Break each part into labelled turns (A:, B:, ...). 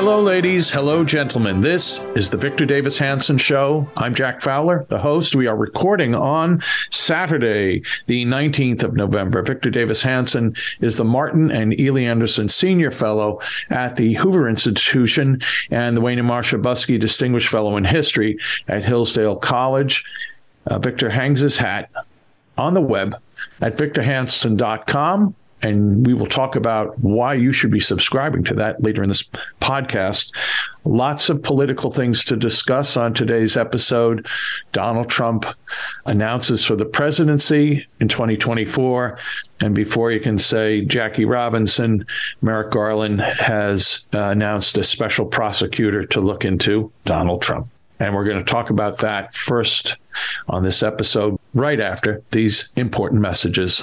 A: Hello, ladies. Hello, gentlemen. This is the Victor Davis Hanson Show. I'm Jack Fowler, the host. We are recording on Saturday, the 19th of November. Victor Davis Hanson is the Martin and Illie Anderson Senior Fellow at the Hoover Institution and the Wayne and Marcia Buske Distinguished Fellow in History at Hillsdale College. Uh, Victor hangs his hat on the web at victorhanson.com and we will talk about why you should be subscribing to that later in this podcast. Lots of political things to discuss on today's episode. Donald Trump announces for the presidency in 2024. And before you can say Jackie Robinson, Merrick Garland has uh, announced a special prosecutor to look into Donald Trump. And we're going to talk about that first on this episode, right after these important messages.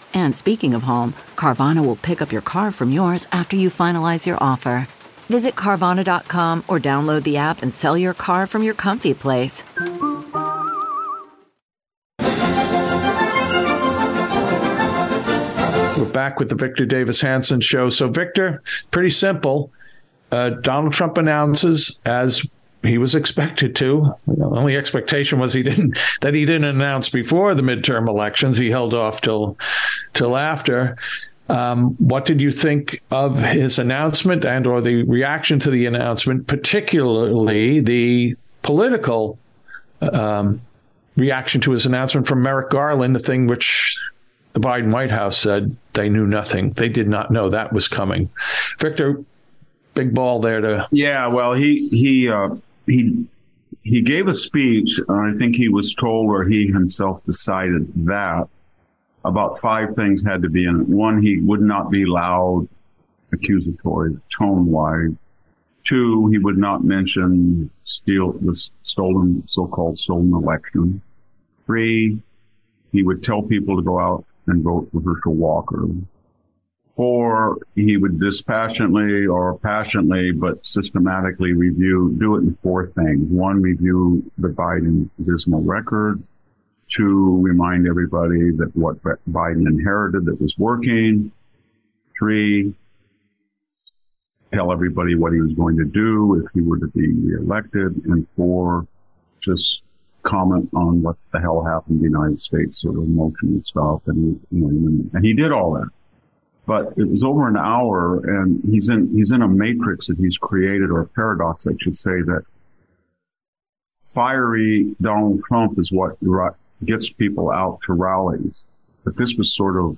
B: And speaking of home, Carvana will pick up your car from yours after you finalize your offer. Visit Carvana.com or download the app and sell your car from your comfy place.
A: We're back with the Victor Davis Hanson show. So, Victor, pretty simple. Uh, Donald Trump announces, as he was expected to. The only expectation was he didn't that he didn't announce before the midterm elections. He held off till till after. Um, what did you think of his announcement and or the reaction to the announcement, particularly the political um, reaction to his announcement from Merrick Garland, the thing which the Biden White House said they knew nothing. They did not know that was coming. Victor, big ball there to.
C: Yeah, well, he he uh, he he gave a speech. And I think he was told, or he himself decided that about five things had to be in it. One, he would not be loud, accusatory, tone wise. Two, he would not mention steal the stolen, so-called stolen election. Three, he would tell people to go out and vote for Herschel Walker. Four, he would dispassionately or passionately, but systematically review, do it in four things. One, review the Biden dismal record. Two, remind everybody that what Biden inherited that was working. Three, tell everybody what he was going to do if he were to be reelected, and four, just comment on what the hell happened in the United States, sort of emotional stuff, and you know, and he did all that. But it was over an hour, and he's in he's in a matrix that he's created, or a paradox, I should say, that fiery Donald Trump is what gets people out to rallies. But this was sort of,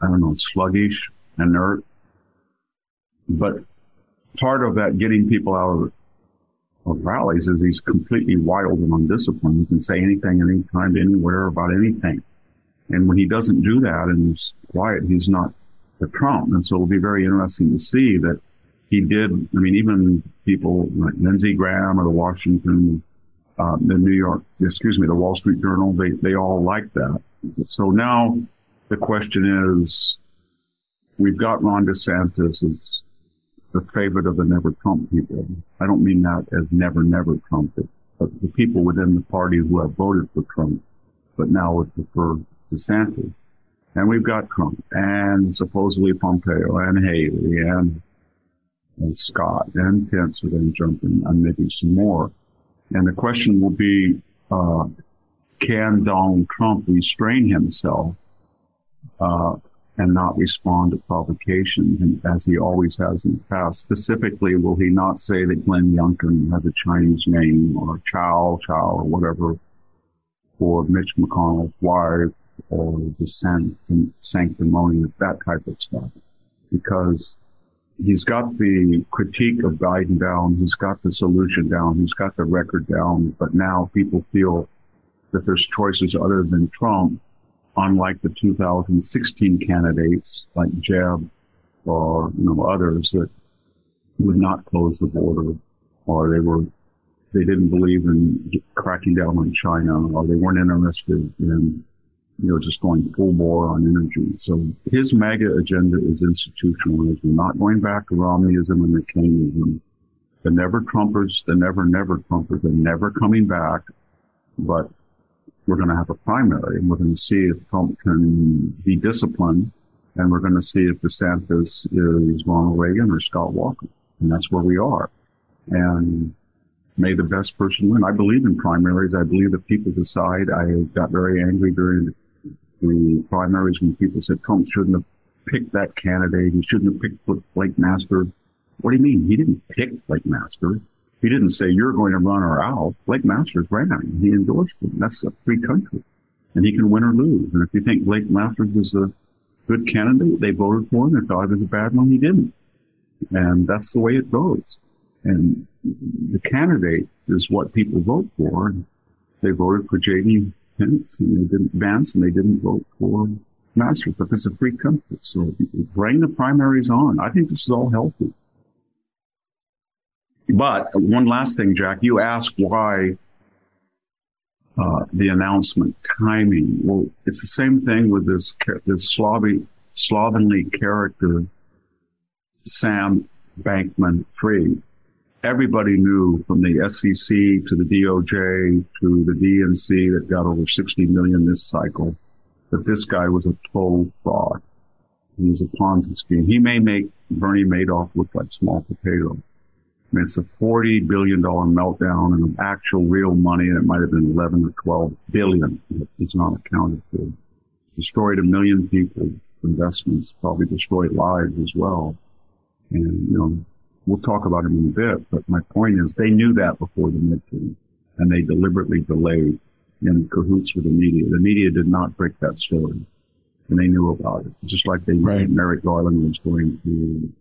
C: I don't know, sluggish, inert. But part of that getting people out of, of rallies is he's completely wild and undisciplined. He can say anything, anytime, anywhere about anything. And when he doesn't do that and he's quiet, he's not the Trump. And so it'll be very interesting to see that he did. I mean, even people like Lindsey Graham or the Washington uh, the New York, excuse me, the Wall Street Journal, they, they all like that. So now the question is, we've got Ron DeSantis as the favorite of the never Trump people. I don't mean that as never, never Trump, but the people within the party who have voted for Trump, but now would prefer DeSantis. And we've got Trump and supposedly Pompeo and Haley and, and Scott and Pence are going to jump in and maybe some more. And the question will be, uh, can Donald Trump restrain himself uh, and not respond to provocation as he always has in the past? Specifically, will he not say that Glenn Youngkin has a Chinese name or Chow Chow or whatever, or Mitch McConnell's wife or the sanctimonious, that type of stuff? Because he's got the critique of Biden down. He's got the solution down. He's got the record down. But now people feel that there's choices other than Trump, unlike the 2016 candidates like Jeb or you know others that would not close the border, or they were they didn't believe in cracking down on China, or they weren't interested in you know, just going full bore on energy. So his MAGA agenda is institutionalism, not going back to Romneyism and McCainism. The never Trumpers, the never, never Trumpers, are never coming back. But we're going to have a primary and we're going to see if Trump can be disciplined and we're going to see if DeSantis is Ronald Reagan or Scott Walker. And that's where we are. And may the best person win. I believe in primaries. I believe that people decide. I got very angry during the primaries when people said Trump shouldn't have picked that candidate. He shouldn't have picked Blake Master. What do you mean? He didn't pick Blake Master. He didn't say you're going to run or out. Blake Masters ran. He endorsed him. That's a free country, and he can win or lose. And if you think Blake Masters was a good candidate, they voted for him. If thought he was a bad one, he didn't. And that's the way it goes. And the candidate is what people vote for. They voted for J.D and they didn't advance and they didn't vote for Masters. But this is a free country, so bring the primaries on. I think this is all healthy. But one last thing, Jack, you asked why uh, the announcement timing. Well, it's the same thing with this this Slavic, slovenly character, Sam Bankman Fried everybody knew from the SEC to the DOJ to the DNC that got over 60 million this cycle that this guy was a total fraud. He was a Ponzi scheme. He may make Bernie Madoff look like small potato. I mean, it's a $40 billion meltdown and actual real money, and it might have been 11 or 12 billion. It's not accounted for. Destroyed a million people's investments, probably destroyed lives as well. And, you know, We'll talk about him in a bit, but my point is they knew that before the midterm and they deliberately delayed in cahoots with the media. The media did not break that story and they knew about it, just like they right. knew Merrick Garland was going to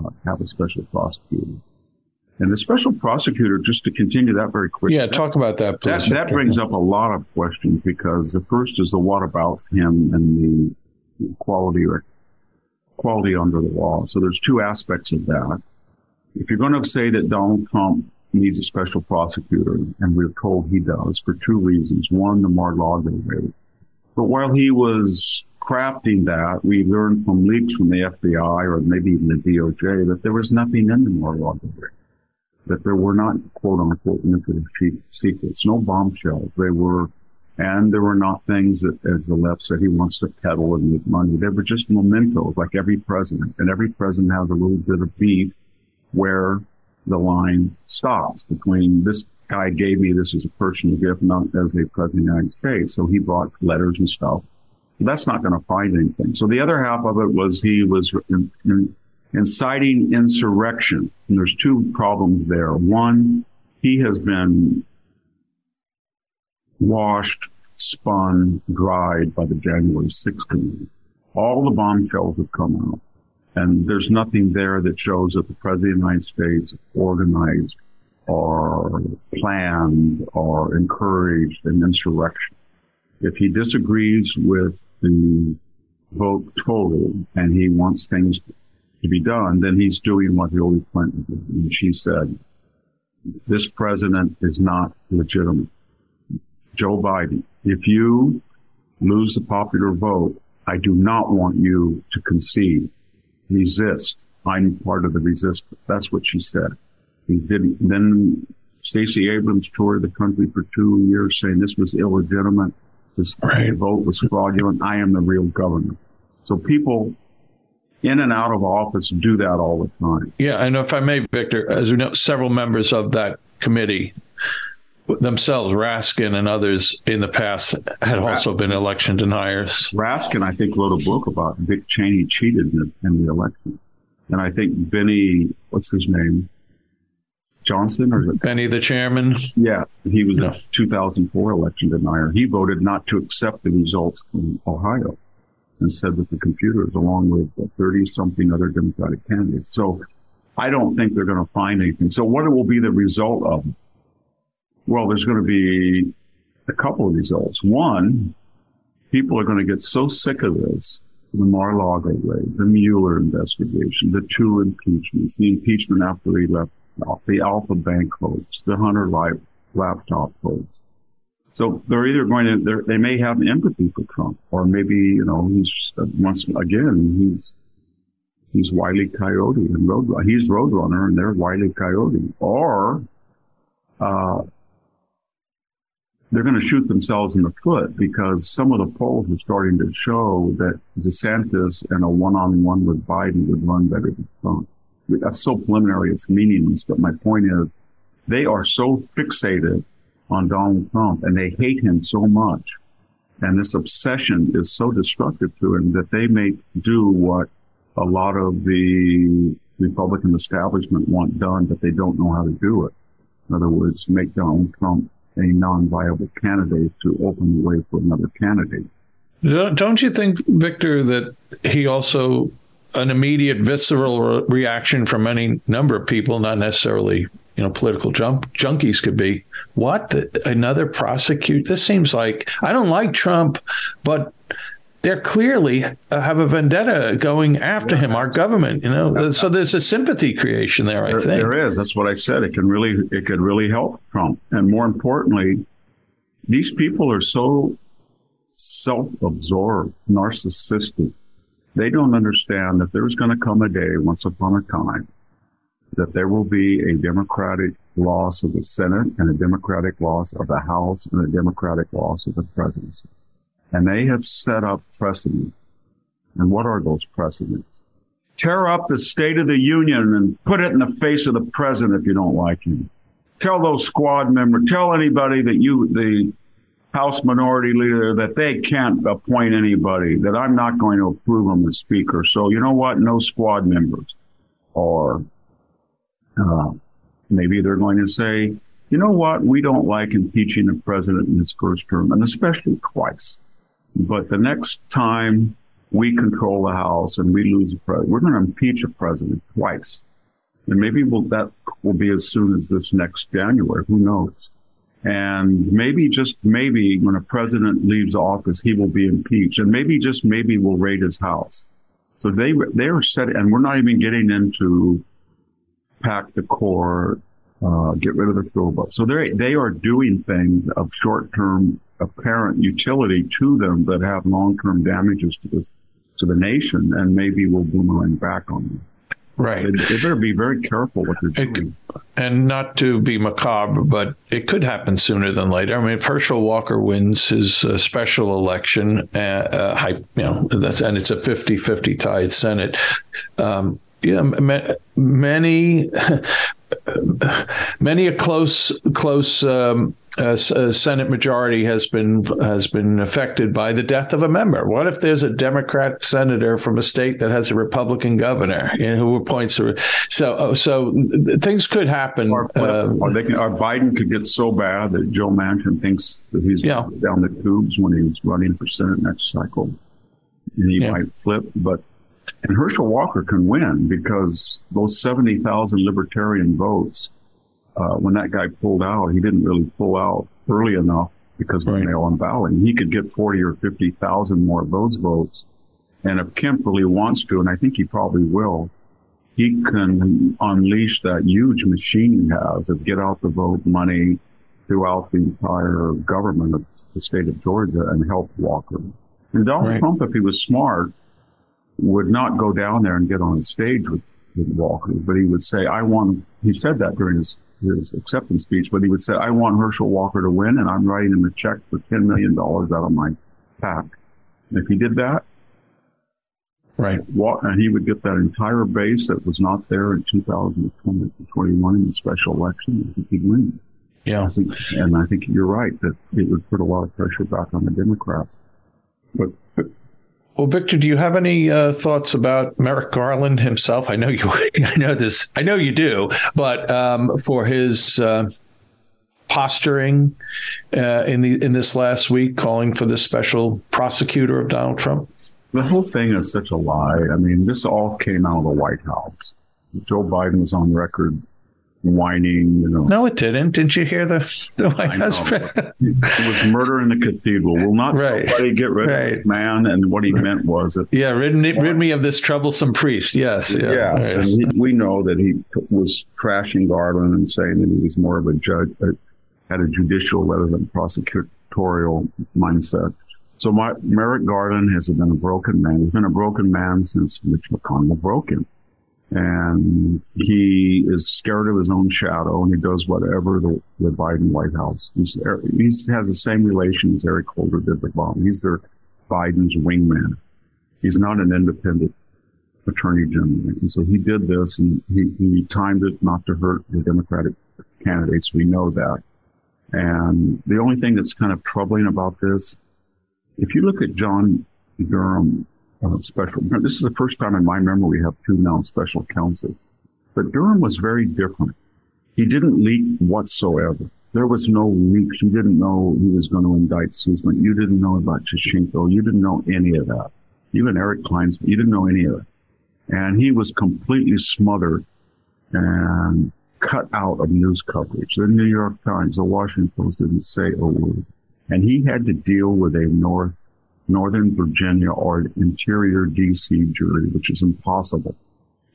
C: uh, have a special prosecutor. And the special prosecutor, just to continue that very quickly.
D: Yeah, talk about that,
C: please. That, that brings up a lot of questions because the first is the what about him and the quality or quality under the law. So there's two aspects of that. If you're going to say that Donald Trump needs a special prosecutor, and we're told he does for two reasons. One, the Mar-a-Lago raid. But while he was crafting that, we learned from leaks from the FBI or maybe even the DOJ that there was nothing in the Mar-a-Lago raid. That there were not quote unquote nuclear secrets, no bombshells. They were, and there were not things that, as the left said, he wants to peddle and make money. They were just mementos, like every president. And every president has a little bit of beef where the line stops between this guy gave me this as a personal gift, not as a president of the United States. So he brought letters and stuff. That's not going to find anything. So the other half of it was he was in, in, inciting insurrection. And there's two problems there. One, he has been washed, spun, dried by the January 6th committee. All the bombshells have come out. And there's nothing there that shows that the President of the United States organized or planned or encouraged an insurrection. If he disagrees with the vote total and he wants things to be done, then he's doing what Hillary Clinton did. And she said, this president is not legitimate. Joe Biden, if you lose the popular vote, I do not want you to concede. Resist. I'm part of the resistance. That's what she said. He didn't. then Stacey Abrams toured the country for two years saying this was illegitimate. This right. vote was fraudulent. I am the real governor. So people in and out of office do that all the time.
D: Yeah, and if I may, Victor, as we know, several members of that committee themselves, Raskin and others in the past had also been election deniers.
C: Raskin, I think, wrote a book about Dick Cheney cheated in the, in the election. And I think Benny, what's his name? Johnson or
D: Benny the chairman?
C: Yeah, he was no. a 2004 election denier. He voted not to accept the results from Ohio and said that the computers, along with 30 something other Democratic candidates. So I don't think they're going to find anything. So what will be the result of well, there's going to be a couple of results. One, people are going to get so sick of this, the Mar-a-Lago raid, the Mueller investigation, the two impeachments, the impeachment after he left the Alpha Bank hoax, the Hunter Live laptop hoax. So they're either going to, they may have empathy for Trump, or maybe, you know, he's, once again, he's, he's Wiley Coyote and Road, he's Roadrunner and they're Wiley Coyote. Or, uh, they're going to shoot themselves in the foot because some of the polls are starting to show that DeSantis and a one-on-one with Biden would run better than Trump. That's so preliminary, it's meaningless. But my point is, they are so fixated on Donald Trump and they hate him so much. And this obsession is so destructive to him that they may do what a lot of the Republican establishment want done, but they don't know how to do it. In other words, make Donald Trump a non-viable candidate to open the way for another candidate.
D: Don't you think, Victor, that he also an immediate visceral reaction from any number of people, not necessarily you know political junkies could be what another prosecute this seems like i don't like trump but they're clearly uh, have a vendetta going after him, our government. You know, so there's a sympathy creation there. I
C: there,
D: think
C: there is. That's what I said. It can really, it could really help Trump. And more importantly, these people are so self-absorbed, narcissistic. They don't understand that there's going to come a day, once upon a time, that there will be a Democratic loss of the Senate and a Democratic loss of the House and a Democratic loss of the presidency. And they have set up precedents. And what are those precedents? Tear up the State of the Union and put it in the face of the president if you don't like him. Tell those squad members, tell anybody that you, the House Minority Leader, that they can't appoint anybody, that I'm not going to approve them as Speaker. So you know what? No squad members. Or uh, maybe they're going to say, you know what? We don't like impeaching a president in his first term, and especially twice. But the next time we control the House and we lose a president, we're going to impeach a president twice. And maybe we'll, that will be as soon as this next January. Who knows? And maybe just maybe when a president leaves office, he will be impeached. And maybe just maybe we'll raid his house. So they, they are set, and we're not even getting into pack the court, uh, get rid of the filibuster. So they they are doing things of short term apparent utility to them that have long-term damages to this to the nation and maybe will boomerang back on them.
D: Right. They,
C: they, better be very careful what they're doing.
D: It, and not to be macabre, but it could happen sooner than later. I mean, if Herschel Walker wins his uh, special election, uh, uh, you know, and it's a 50 50 tied Senate, um, yeah, many, many a close, close um, uh, uh, Senate majority has been has been affected by the death of a member. What if there's a Democrat senator from a state that has a Republican governor you know, who appoints her? So, oh, so things could happen.
C: Or, uh, or, can, or, Biden could get so bad that Joe Manchin thinks that he's yeah. down the tubes when he's running for Senate next cycle, and he yeah. might flip. But and Herschel Walker can win because those 70,000 libertarian votes, uh, when that guy pulled out, he didn't really pull out early enough because of right. the mail-in balloting. He could get 40 or 50,000 more of those votes. And if Kemp really wants to, and I think he probably will, he can unleash that huge machine he has of get out the vote money throughout the entire government of the state of Georgia and help Walker. And Donald right. Trump, if he was smart, would not go down there and get on stage with, with Walker, but he would say, I want, he said that during his, his acceptance speech, but he would say, I want Herschel Walker to win and I'm writing him a check for $10 million out of my PAC. And if he did that,
D: Right.
C: And he would get that entire base that was not there in 2021 in the special election. I think he'd win.
D: Yeah.
C: I think, and I think you're right that it would put a lot of pressure back on the Democrats. But, but
D: well, Victor, do you have any uh, thoughts about Merrick Garland himself? I know you, I know this, I know you do, but um, for his uh, posturing uh, in the in this last week, calling for the special prosecutor of Donald Trump.
C: The whole thing is such a lie. I mean, this all came out of the White House. Joe Biden was on record whining, you know.
D: No, it didn't. Didn't you hear the, the White House?
C: it was murder in the cathedral. Will not right. somebody get rid right. of this man? And what he meant was it.
D: Yeah, rid, rid me of this troublesome priest. Yes.
C: Yeah, yes. Right. He, we know that he was trashing Garland and saying that he was more of a judge, had a judicial rather than prosecutorial mindset. So my, Merrick Garland has been a broken man. He's been a broken man since Mitch McConnell broke him and he is scared of his own shadow and he does whatever the, the Biden White House. He's, he has the same relation as Eric Holder did with Obama. He's their Biden's wingman. He's not an independent attorney general. And so he did this and he, he timed it not to hurt the Democratic candidates. We know that. And the only thing that's kind of troubling about this, if you look at John Durham special. This is the first time in my memory we have two now special counsel. But Durham was very different. He didn't leak whatsoever. There was no leaks. You didn't know he was going to indict Sussmann. You didn't know about Chishchenko. You didn't know any of that. Even Eric Klein's, you didn't know any of it. And he was completely smothered and cut out of news coverage. The New York Times, the Washington Post didn't say a word. And he had to deal with a North Northern Virginia or interior DC jury, which is impossible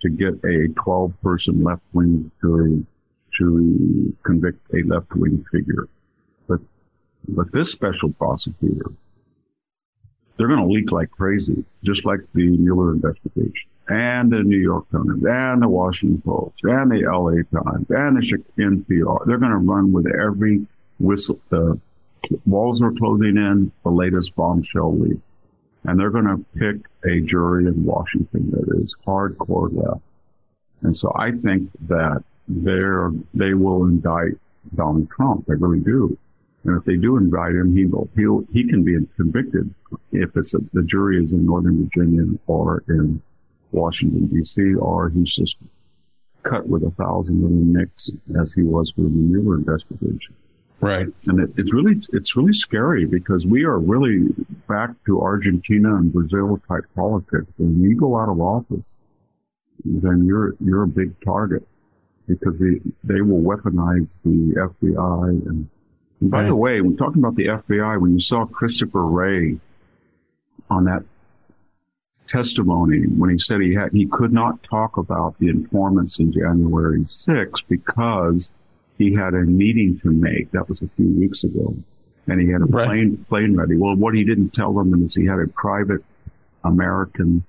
C: to get a 12 person left wing jury to convict a left wing figure. But, but this special prosecutor, they're going to leak like crazy, just like the Mueller investigation and the New York Times and the Washington Post and the LA Times and the NPR. They're going to run with every whistle, uh, walls are closing in, the latest bombshell leak. And they're going to pick a jury in Washington that is hardcore left. And so I think that they're, they will indict Donald Trump. They really do. And if they do indict him, he will, he'll, he can be convicted if it's a, the jury is in Northern Virginia or in Washington DC, or he's just cut with a thousand little nicks as he was with the Mueller investigation.
D: Right.
C: And it, it's really, it's really scary because we are really back to Argentina and Brazil type politics. And when you go out of office, then you're, you're a big target because they, they will weaponize the FBI. And, and by right. the way, when talking about the FBI, when you saw Christopher Wray on that testimony, when he said he had, he could not talk about the informants in January 6 because he had a meeting to make. That was a few weeks ago. And he had a right. plane, plane ready. Well, what he didn't tell them is he had a private American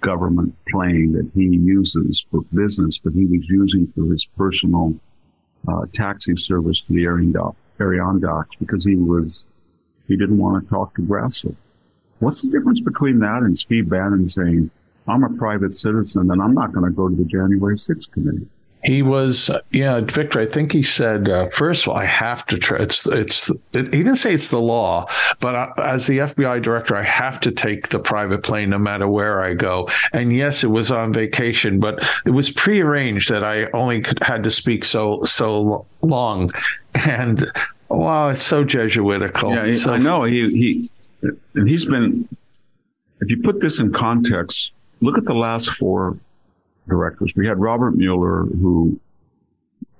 C: government plane that he uses for business, but he was using for his personal uh, taxi service to the Adirondacks because he was, he didn't want to talk to Grassley. What's the difference between that and Steve Bannon saying, I'm a private citizen and I'm not going to go to the January 6th committee.
D: He was, yeah, Victor. I think he said uh, first of all, I have to. Try, it's it's. It, he didn't say it's the law, but I, as the FBI director, I have to take the private plane no matter where I go. And yes, it was on vacation, but it was prearranged that I only could, had to speak so so long. And wow, it's so Jesuitical.
C: Yeah, he,
D: so,
C: I know he he, and he's been. If you put this in context, look at the last four directors. We had Robert Mueller, who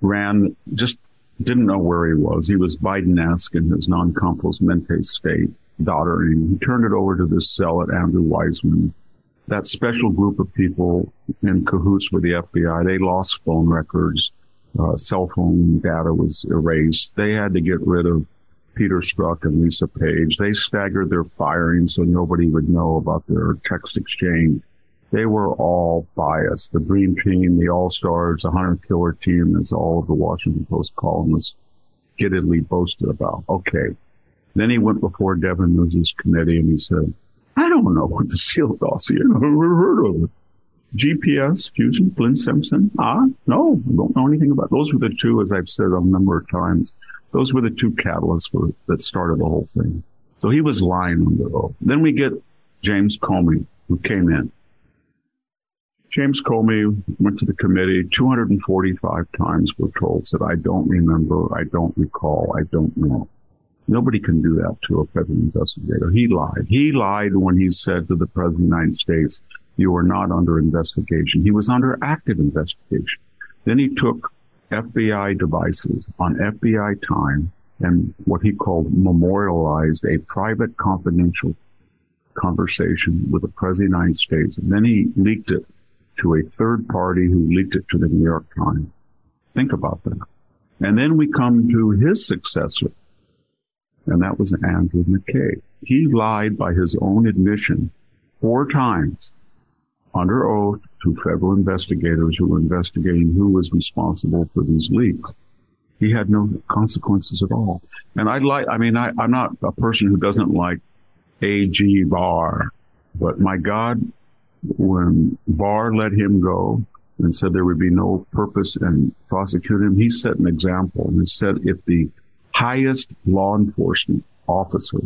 C: ran, just didn't know where he was. He was Biden-esque in his non compos mentis state, doddering. He turned it over to this cell at Andrew Weissmann. That special group of people in cahoots with the FBI, they lost phone records. Uh, cell phone data was erased. They had to get rid of Peter Strzok and Lisa Page. They staggered their firing so nobody would know about their text exchange they were all biased. The Dream Team, the All Stars, the Hunter Killer Team, as all of the Washington Post columnists giddily boasted about. Okay. Then he went before Devin Nunes' committee and he said, I don't know what the Steele dossier, I've never heard of it. GPS, Fusion, Flint Simpson? Ah, no, I don't know anything about. Those were the two, as I've said a number of times, those were the two catalysts for, that started the whole thing. So he was lying under oath. Then we get James Comey, who came in. James Comey went to the committee 245 times, we're told, said, I don't remember, I don't recall, I don't know. Nobody can do that to a federal investigator. He lied. He lied when he said to the President of the United States, you are not under investigation. He was under active investigation. Then he took FBI devices on FBI time and what he called memorialized a private confidential conversation with the President of the United States. And then he leaked it to a third party who leaked it to the New York Times. Think about that. And then we come to his successor, and that was Andrew McCabe. He lied by his own admission four times under oath to federal investigators who were investigating who was responsible for these leaks. He had no consequences at all. And I'd like, I mean, I, I'm not a person who doesn't like AG Barr, but my God, when Barr let him go and said there would be no purpose in prosecuting him, he set an example and he said if the highest law enforcement officer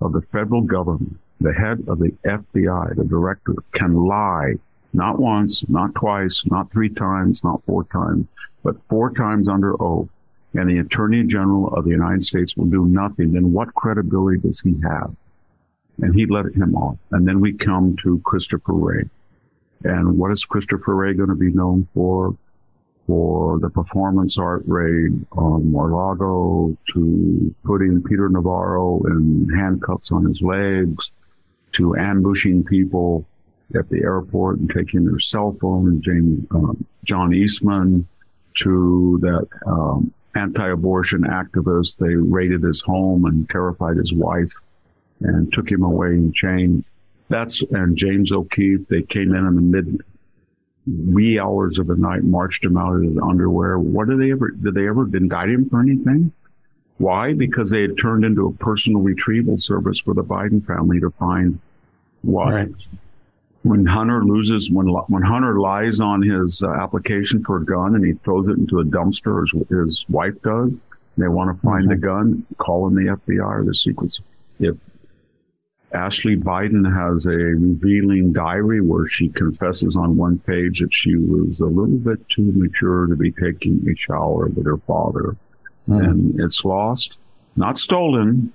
C: of the federal government, the head of the FBI, the director, can lie not once, not twice, not three times, not four times, but four times under oath, and the Attorney General of the United States will do nothing, then what credibility does he have? And he let him off. And then we come to Christopher Wray. And what is Christopher Wray going to be known for? For the performance art raid on Mar-Lago, to putting Peter Navarro in handcuffs on his legs, to ambushing people at the airport and taking their cell phone, and um, John Eastman, to that um, anti-abortion activist. They raided his home and terrified his wife and took him away in chains. That's and James O'Keefe. They came in in the mid wee hours of the night, marched him out in his underwear. What did they ever? Did they ever indict him for anything? Why? Because they had turned into a personal retrieval service for the Biden family to find what. Right. When Hunter loses, when when Hunter lies on his uh, application for a gun and he throws it into a dumpster, as his wife does, they want to find mm-hmm. the gun, call in the FBI or the Secret. If Ashley Biden has a revealing diary where she confesses on one page that she was a little bit too mature to be taking a shower with her father. Mm. And it's lost, not stolen,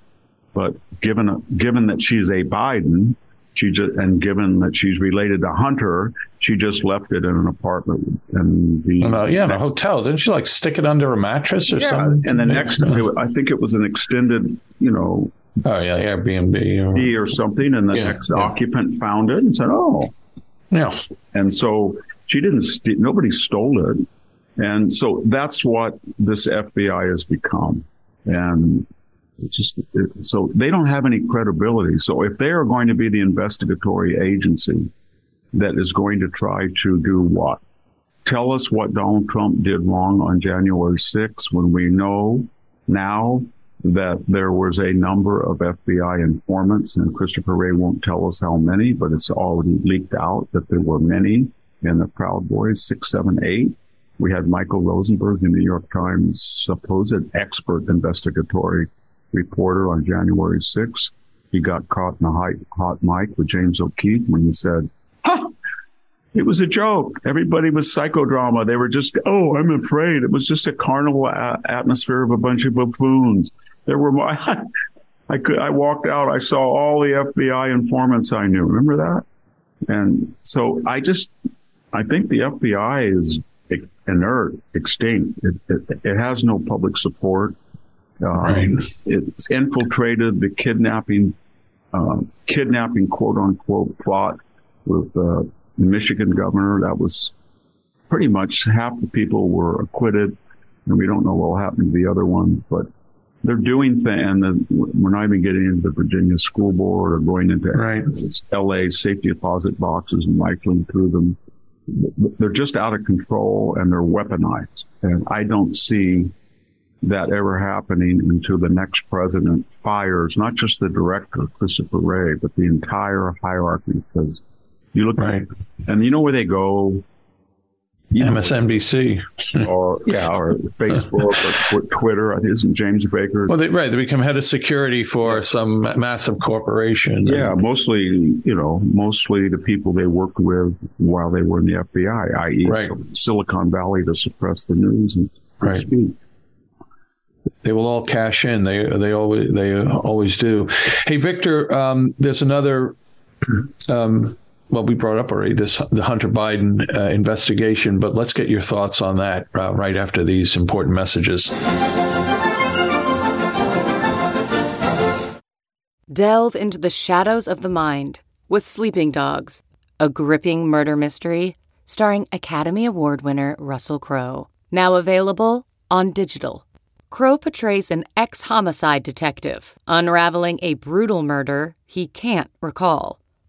C: but given, given that she's a Biden, she just, and given that she's related to Hunter, she just left it in an apartment. And the
D: uh, yeah, in a hotel. Didn't she like stick it under a mattress or
C: yeah,
D: something?
C: And the next, I think it was an extended, you know,
D: Oh yeah, Airbnb
C: or, or something, and the yeah, next yeah. occupant found it and said, "Oh,
D: yeah."
C: And so she didn't. St- nobody stole it, and so that's what this FBI has become, and just it, so they don't have any credibility. So if they are going to be the investigatory agency that is going to try to do what? Tell us what Donald Trump did wrong on January 6th when we know now that there was a number of FBI informants, and Christopher Wray won't tell us how many, but it's already leaked out that there were many in the Proud Boys, six, seven, eight. We had Michael Rosenberg, the New York Times supposed expert investigatory reporter on January 6th. He got caught in a hot, hot mic with James O'Keefe when he said, huh, it was a joke. Everybody was psychodrama. They were just, oh, I'm afraid. It was just a carnival a- atmosphere of a bunch of buffoons. There were, my, I could, I walked out. I saw all the FBI informants I knew. Remember that? And so I just, I think the FBI is inert, extinct. It, it, it has no public support. Um, right. It's infiltrated the kidnapping, uh, kidnapping quote unquote plot with uh, the Michigan governor. That was pretty much half the people were acquitted, and we don't know what will happen to the other one. But they're doing things, and we're not even getting into the Virginia School Board or going into
D: right.
C: LA safety deposit boxes and rifling through them. They're just out of control and they're weaponized. And I don't see that ever happening until the next president fires not just the director, Christopher Wray, but the entire hierarchy. Because you look
D: right,
C: and you know where they go.
D: MSNBC,
C: or yeah, or Facebook or Twitter. I think isn't James Baker.
D: Well, they, right, they become head of security for some massive corporation.
C: Yeah, mostly, you know, mostly the people they worked with while they were in the FBI, i.e.,
D: right.
C: Silicon Valley to suppress the news and right. speech
D: they will all cash in. They they always they always do. Hey Victor, um, there's another. Um, well, we brought up already this the Hunter Biden uh, investigation, but let's get your thoughts on that uh, right after these important messages.
E: Delve into the shadows of the mind with Sleeping Dogs, a gripping murder mystery starring Academy Award winner Russell Crowe. Now available on digital. Crowe portrays an ex homicide detective unraveling a brutal murder he can't recall.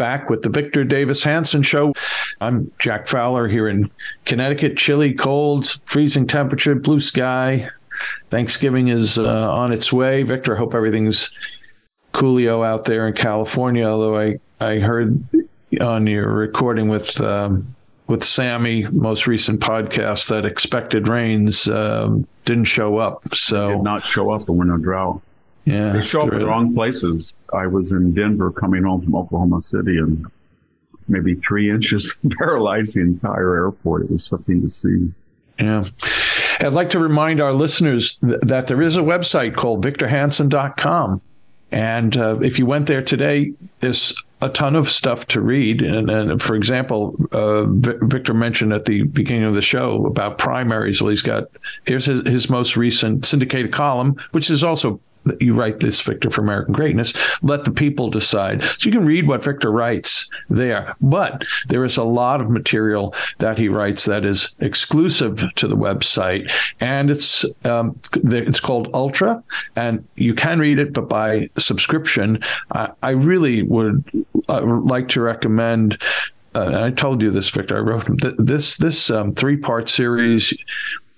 D: Back with the Victor Davis Hanson Show. I'm Jack Fowler here in Connecticut. Chilly, cold, freezing temperature, blue sky. Thanksgiving is uh, on its way. Victor, I hope everything's coolio out there in California. Although I, I heard on your recording with um, with Sammy, most recent podcast, that expected rains um, didn't show up. So
C: did not show up, but we're no drought.
D: Yeah,
C: they show up in the wrong places. I was in Denver coming home from Oklahoma City, and maybe three inches paralyzed the entire airport. It was something to see.
D: Yeah. I'd like to remind our listeners th- that there is a website called victorhanson.com. And uh, if you went there today, there's a ton of stuff to read. And, and for example, uh, v- Victor mentioned at the beginning of the show about primaries. Well, he's got here's his, his most recent syndicated column, which is also you write this, Victor, for American Greatness. Let the people decide. So you can read what Victor writes there, but there is a lot of material that he writes that is exclusive to the website, and it's um, it's called Ultra, and you can read it, but by subscription. I, I really would uh, like to recommend. Uh, I told you this, Victor. I wrote this this um, three part series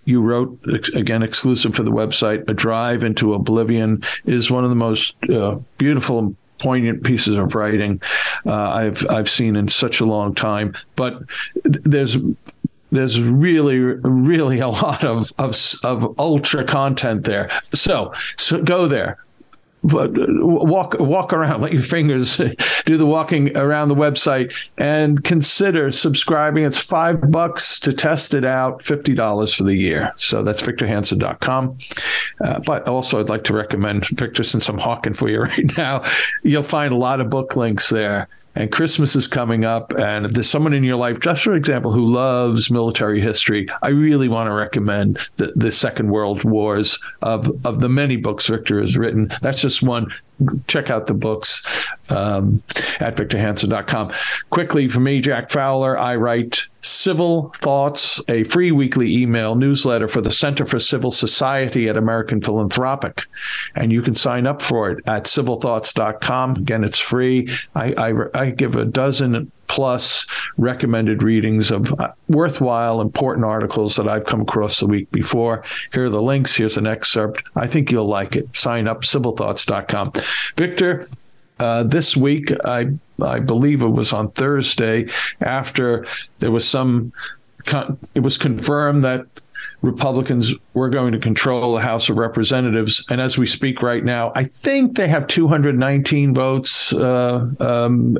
D: you wrote again exclusive for the website a drive into oblivion is one of the most uh, beautiful and poignant pieces of writing uh, I've I've seen in such a long time. But there's there's really really a lot of of, of ultra content there. So so go there walk walk around, let your fingers do the walking around the website, and consider subscribing. It's five bucks to test it out, fifty dollars for the year. So that's victorhanson.com. Uh, but also, I'd like to recommend Victor, since I'm hawking for you right now, you'll find a lot of book links there and Christmas is coming up, and if there's someone in your life, just for example, who loves military history, I really want to recommend the, the Second World Wars of of the many books Victor has written. That's just one. Check out the books um, at victorhanson.com. Quickly, for me, Jack Fowler, I write Civil Thoughts, a free weekly email newsletter for the Center for Civil Society at American Philanthropic. And you can sign up for it at civilthoughts.com. Again, it's free. I, I, I give a dozen plus recommended readings of uh, worthwhile, important articles that I've come across the week before. Here are the links. Here's an excerpt. I think you'll like it. Sign up, civilthoughts.com. Victor, uh, this week, I I believe it was on Thursday, after there was some, it was confirmed that Republicans were going to control the House of Representatives. And as we speak right now, I think they have 219 votes. Uh, um,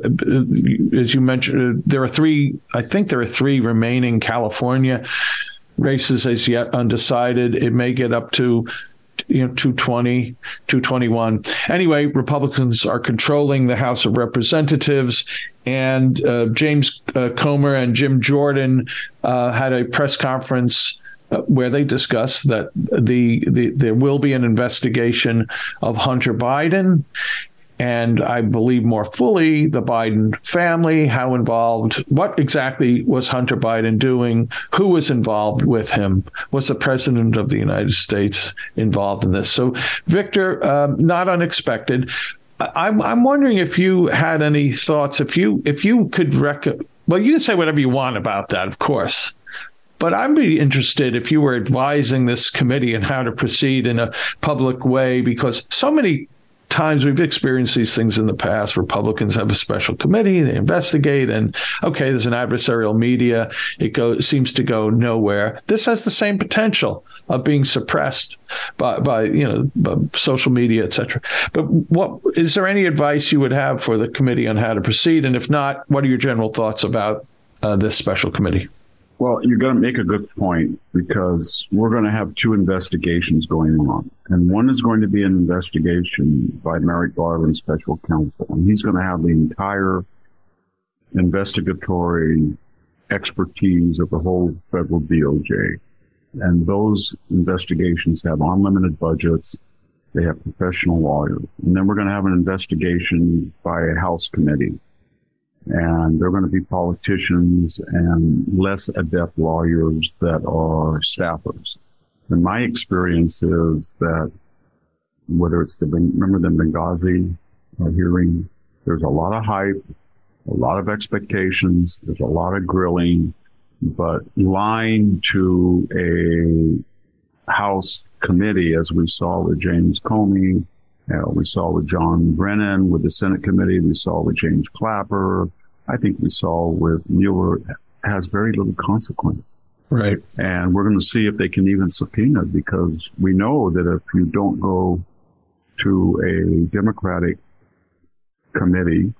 D: as you mentioned, there are three, I think there are three remaining California races as yet undecided. It may get up to you know 220 221 anyway republicans are controlling the house of representatives and uh, james uh, comer and jim jordan uh, had a press conference where they discuss that the, the there will be an investigation of Hunter Biden and I believe more fully the Biden family, how involved, what exactly was Hunter Biden doing, who was involved with him, was the president of the United States involved in this? So, Victor, um, not unexpected. I'm, I'm wondering if you had any thoughts, if you if you could rec- well, you can say whatever you want about that, of course. But I'd be interested if you were advising this committee and how to proceed in a public way, because so many times we've experienced these things in the past. Republicans have a special committee, they investigate, and okay, there's an adversarial media. It goes seems to go nowhere. This has the same potential of being suppressed by, by you know by social media, etc. But what is there any advice you would have for the committee on how to proceed? And if not, what are your general thoughts about uh, this special committee?
C: Well, you're going to make a good point because we're going to have two investigations going on. And one is going to be an investigation by Merrick Garland special counsel. And he's going to have the entire investigatory expertise of the whole federal DOJ. And those investigations have unlimited budgets. They have professional lawyers. And then we're going to have an investigation by a House committee and they're going to be politicians and less adept lawyers that are staffers. And my experience is that whether it's the remember the Benghazi uh, hearing, there's a lot of hype, a lot of expectations, there's a lot of grilling, but lying to a House committee, as we saw with James Comey, uh, we saw with John Brennan with the Senate committee. We saw with James Clapper. I think we saw with Mueller has very little consequence.
D: Right.
C: And we're going to see if they can even subpoena because we know that if you don't go to a Democratic committee,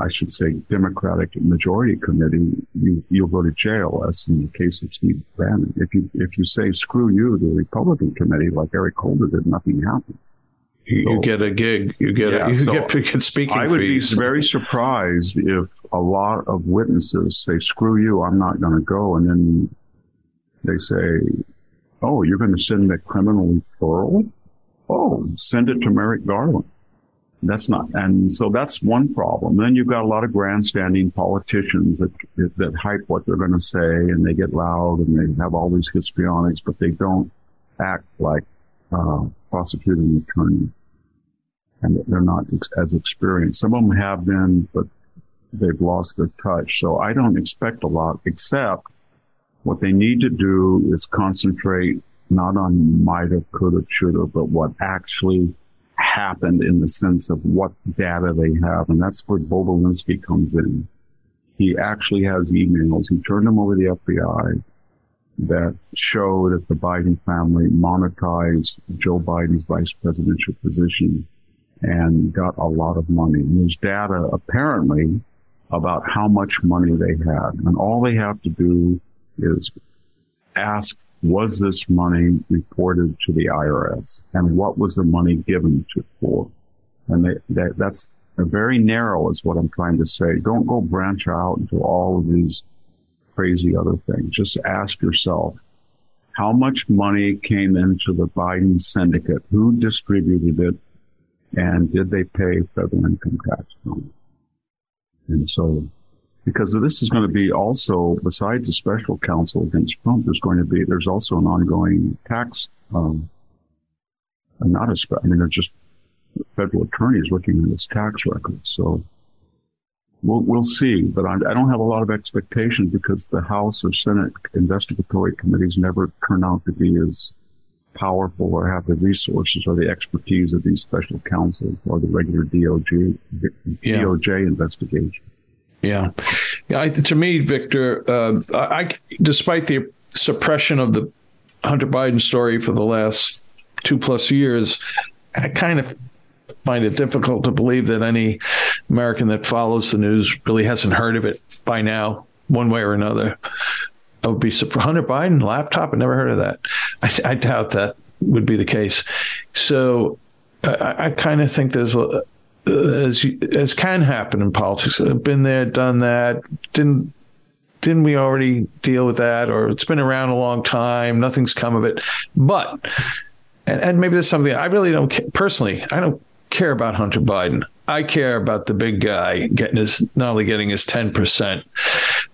C: I should say Democratic majority committee, you, you'll go to jail, as in the case of Steve Bannon. If you, if you say screw you, the Republican committee, like Eric Holder did, nothing happens.
D: You, so, you get a gig. You get yeah, a, you so get, get speaking.
C: I would
D: fees.
C: be very surprised if a lot of witnesses say, "Screw you, I'm not going to go," and then they say, "Oh, you're going to send that criminal referral? Oh, send it to Merrick Garland." That's not, and so that's one problem. Then you've got a lot of grandstanding politicians that that hype what they're going to say, and they get loud and they have all these histrionics, but they don't act like uh, prosecuting attorney, and they're not as experienced. Some of them have been, but they've lost their touch. So I don't expect a lot, except what they need to do is concentrate not on might have, could have, should have, but what actually happened in the sense of what data they have. And that's where Bobulinski comes in. He actually has emails. He turned them over to the FBI that show that the Biden family monetized Joe Biden's vice presidential position and got a lot of money. There's data apparently about how much money they had. And all they have to do is ask, was this money reported to the IRS? And what was the money given to for? And they, that, that's very narrow is what I'm trying to say. Don't go branch out into all of these crazy other things. Just ask yourself, how much money came into the Biden syndicate? Who distributed it? And did they pay federal income tax on it? And so, because this is going to be also, besides the special counsel against Trump, there's going to be, there's also an ongoing tax, um, not I mean, they're just federal attorneys looking at his tax record. So we'll, we'll see, but I, I don't have a lot of expectation because the House or Senate investigatory committees never turn out to be as powerful or have the resources or the expertise of these special counsels or the regular DOJ, yeah. DOJ investigation.
D: Yeah. Yeah. I, to me, Victor, uh, I, despite the suppression of the Hunter Biden story for the last two plus years, I kind of find it difficult to believe that any American that follows the news really hasn't heard of it by now, one way or another. I would be surprised. Hunter Biden laptop. I never heard of that. I, I doubt that would be the case. So I, I kind of think there's as as can happen in politics. I've been there, done that. Didn't didn't we already deal with that? Or it's been around a long time. Nothing's come of it. But and, and maybe there's something I really don't personally. I don't care about Hunter Biden. I care about the big guy getting his not only getting his ten percent,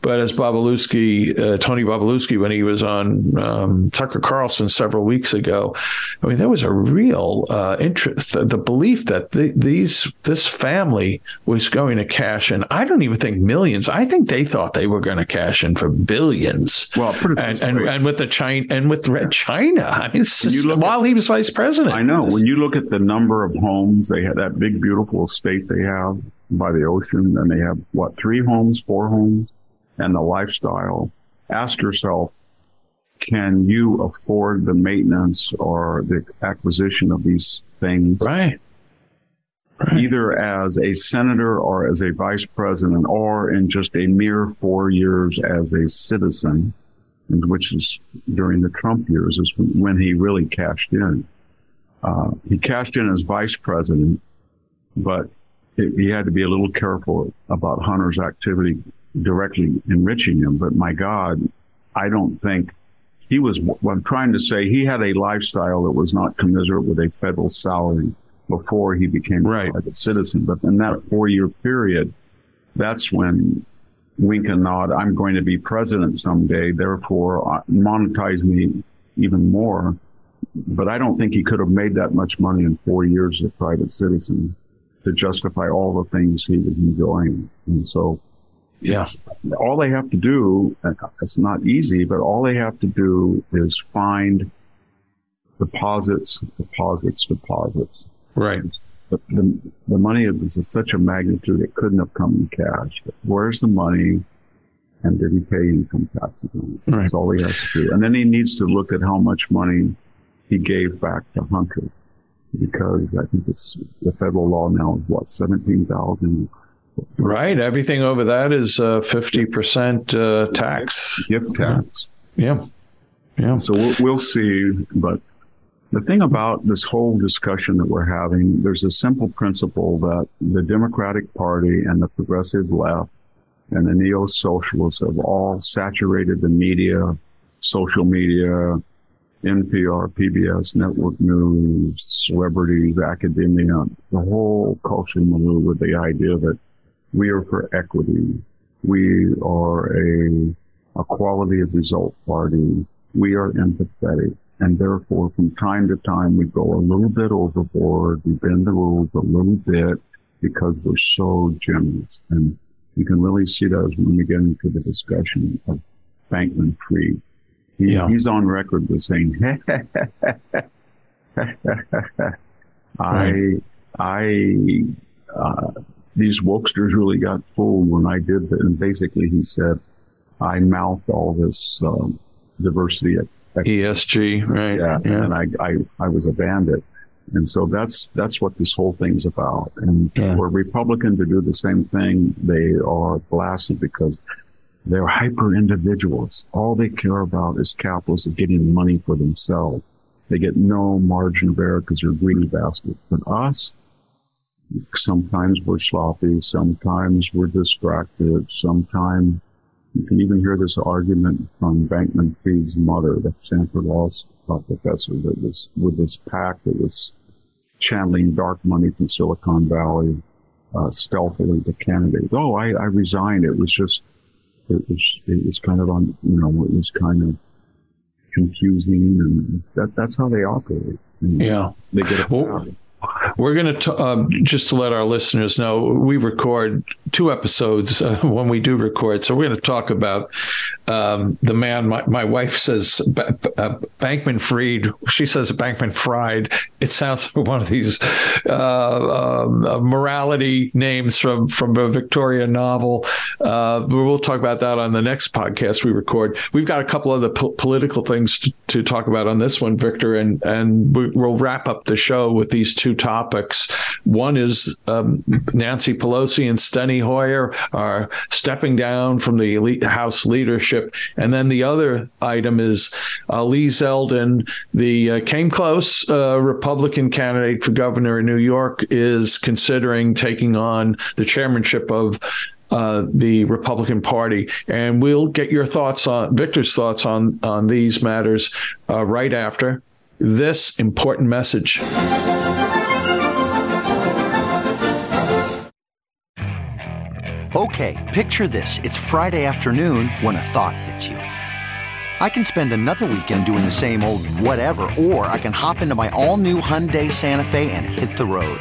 D: but as Bobulinski, uh, Tony Bobulinski, when he was on um, Tucker Carlson several weeks ago, I mean there was a real uh, interest, the, the, belief that the, these this family was going to cash in. I don't even think millions. I think they thought they were going to cash in for billions.
C: Well,
D: and, and, and, with the China and with Red China, I mean, just, while at, he was vice president.
C: I know when you look at the number of homes they had, that big beautiful estate they have by the ocean, and they have what three homes, four homes, and the lifestyle. Ask yourself, can you afford the maintenance or the acquisition of these things?
D: Right.
C: right. Either as a senator or as a vice president or in just a mere four years as a citizen, which is during the Trump years, is when he really cashed in. Uh, he cashed in as vice president, but he had to be a little careful about Hunter's activity directly enriching him. But my God, I don't think he was, what I'm trying to say, he had a lifestyle that was not commensurate with a federal salary before he became right. a private citizen. But in that four year period, that's when wink and nod, I'm going to be president someday, therefore uh, monetize me even more. But I don't think he could have made that much money in four years as a private citizen to justify all the things he was enjoying. And so,
D: yeah,
C: all they have to do, it's not easy, but all they have to do is find deposits, deposits, deposits.
D: Right.
C: But the, the money is such a magnitude it couldn't have come in cash. But where's the money? And did he pay income taxes on it? Right. That's all he has to do. And then he needs to look at how much money he gave back to Hunter because I think it's the federal law now is what seventeen thousand.
D: Right, everything over that is uh, fifty uh, percent uh, tax.
C: Gift tax.
D: Yeah, yeah.
C: So we'll, we'll see, but the thing about this whole discussion that we're having, there's a simple principle that the Democratic Party and the progressive left and the neo socialists have all saturated the media, social media, NPR, PBS, network news, celebrities, academia, the whole culture milieu with the idea that we are for equity. We are a, a quality of result party. We are empathetic. And therefore, from time to time, we go a little bit overboard. We bend the rules a little bit because we're so generous. And you can really see that when we get into the discussion of Bankman Fried he, yeah. He's on record with saying, I, I, uh, these wokesters really got fooled when I did that. And basically he said, I mouthed all this, um, diversity at,
D: at, ESG, right?
C: Yeah, yeah. And I, I, I was a bandit. And so that's that's what this whole thing's about. And
D: Yeah.
C: for a Republican to do the same thing, they are blasted because they're hyper individuals. All they care about is capitalists getting money for themselves. They get no margin of error because they're greedy bastards. But us, sometimes we're sloppy, sometimes we're distracted, sometimes you can even hear this argument from Bankman Fried's mother, the Stanford Law professor, that was with this pack that was channeling dark money from Silicon Valley uh, stealthily to candidates. Oh, I, I resigned. It was just, it was, it was kind of on, you know, it was kind of confusing, and that that's how they operate. And
D: Yeah.
C: they get a
D: Well, We're going to, um, just to let our listeners know, we record two episodes uh, when we do record. So we're going to talk about um, the man, my, my wife says uh, Bankman Fried. She says Bankman Fried. It sounds like one of these uh, um, uh, morality names from, from a Victoria novel. Uh, we'll talk about that on the next podcast we record. We've got a couple other po- political things to, to talk about on this one, Victor, and, and we, we'll wrap up the show with these two topics. One is um, Nancy Pelosi and Steny Hoyer are stepping down from the elite House leadership. And then the other item is uh, Lee Zeldin, the uh, came close uh, Republican candidate for governor in New York, is considering taking on the chairmanship of uh, the Republican Party, and we'll get your thoughts on Victor's thoughts on on these matters uh, right after this important message.
F: Okay, picture this. It's Friday afternoon when a thought hits you. I can spend another weekend doing the same old whatever, or I can hop into my all new Hyundai Santa Fe and hit the road.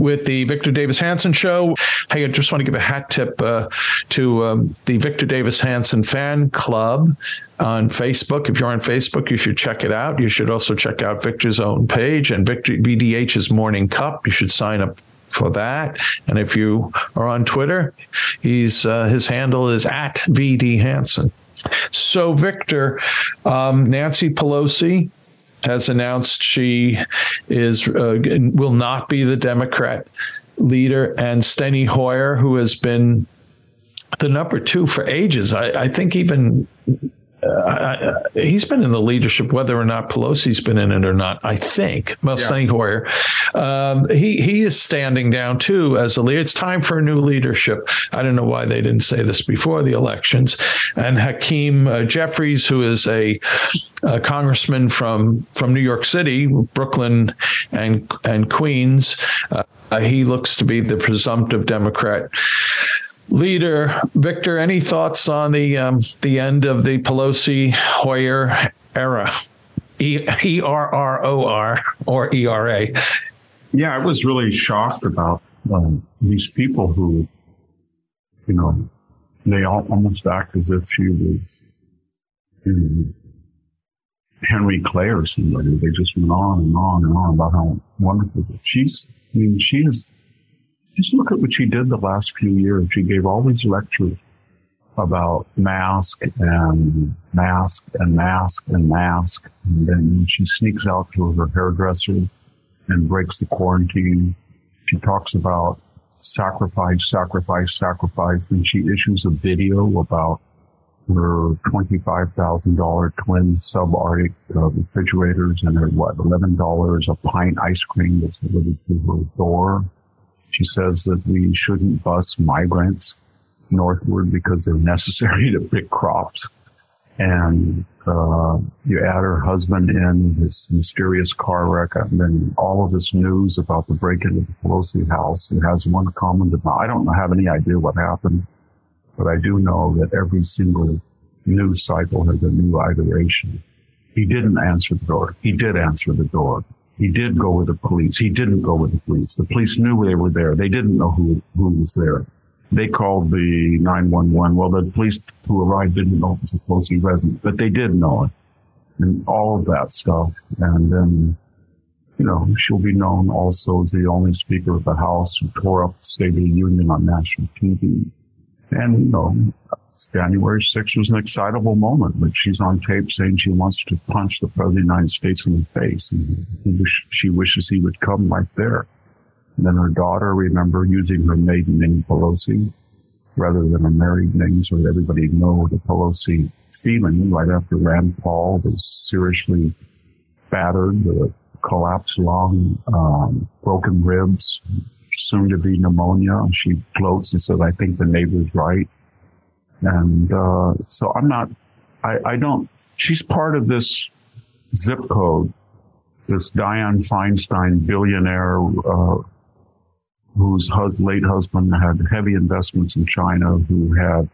D: with the Victor Davis Hanson show. Hey, I just want to give a hat tip uh, to um, the Victor Davis Hanson fan club on Facebook. If you're on Facebook, you should check it out. You should also check out Victor's own page and Victor VDH's Morning Cup. You should sign up for that. And if you are on Twitter, he's uh, his handle is at VD Hanson. So, Victor, um, Nancy Pelosi has announced she is uh, will not be the Democrat leader, and Steny Hoyer, who has been the number two for ages, I, I think even. Uh, I, he's been in the leadership, whether or not Pelosi's been in it or not. I think. Well,
A: Yeah.
D: Hoyer, um, he he is standing down too as a leader. It's time for a new leadership. I don't know why they didn't say this before the elections. And Hakeem uh, Jeffries, who is a, a congressman from from New York City, Brooklyn, and and Queens, uh, he looks to be the presumptive Democrat leader. Victor, any thoughts on the um, the end of the Pelosi Hoyer era? E R R O R or E R A.
C: Yeah, I was really shocked about um, these people who, you know, they all almost act as if she was you know, Henry Clay or somebody. They just went on and on and on about how wonderful she's. I mean, she is. Just look at what she did the last few years. She gave all these lectures about mask and mask and mask and mask, and then she sneaks out to her hairdresser and breaks the quarantine. She talks about sacrifice, sacrifice, sacrifice. Then she issues a video about her $25,000 twin subarctic uh, refrigerators and her, what, $11 a pint ice cream that's delivered to her door. She says that we shouldn't bus migrants northward because they're necessary to pick crops. And uh, you add her husband in this mysterious car wreck, and then all of this news about the break-in of the Pelosi house. It has one common denominator. I don't have any idea what happened, but I do know that every single news cycle has a new iteration. He didn't answer the door. He did answer the door. He did go with the police. He didn't go with the police. The police knew they were there. They didn't know who, who was there. They called the 911. Well, the police who arrived didn't know it was a Pelosi resident, but they did know it and all of that stuff. And then, you know, she'll be known also as the only speaker of the House who tore up the State of the Union on national TV. And, you know, January 6th was an excitable moment, but she's on tape saying she wants to punch the President of the United States in the face. And she wishes he would come right there. And then her daughter, remember, using her maiden name Pelosi rather than her married name so that everybody know the Pelosi feeling right after Rand Paul was seriously battered with a collapsed lung, um, broken ribs, soon to be pneumonia. She gloats and says, I think the neighbor's right. And uh, so I'm not, I, I don't, she's part of this zip code, this Dianne Feinstein billionaire uh, whose late husband had heavy investments in China, who had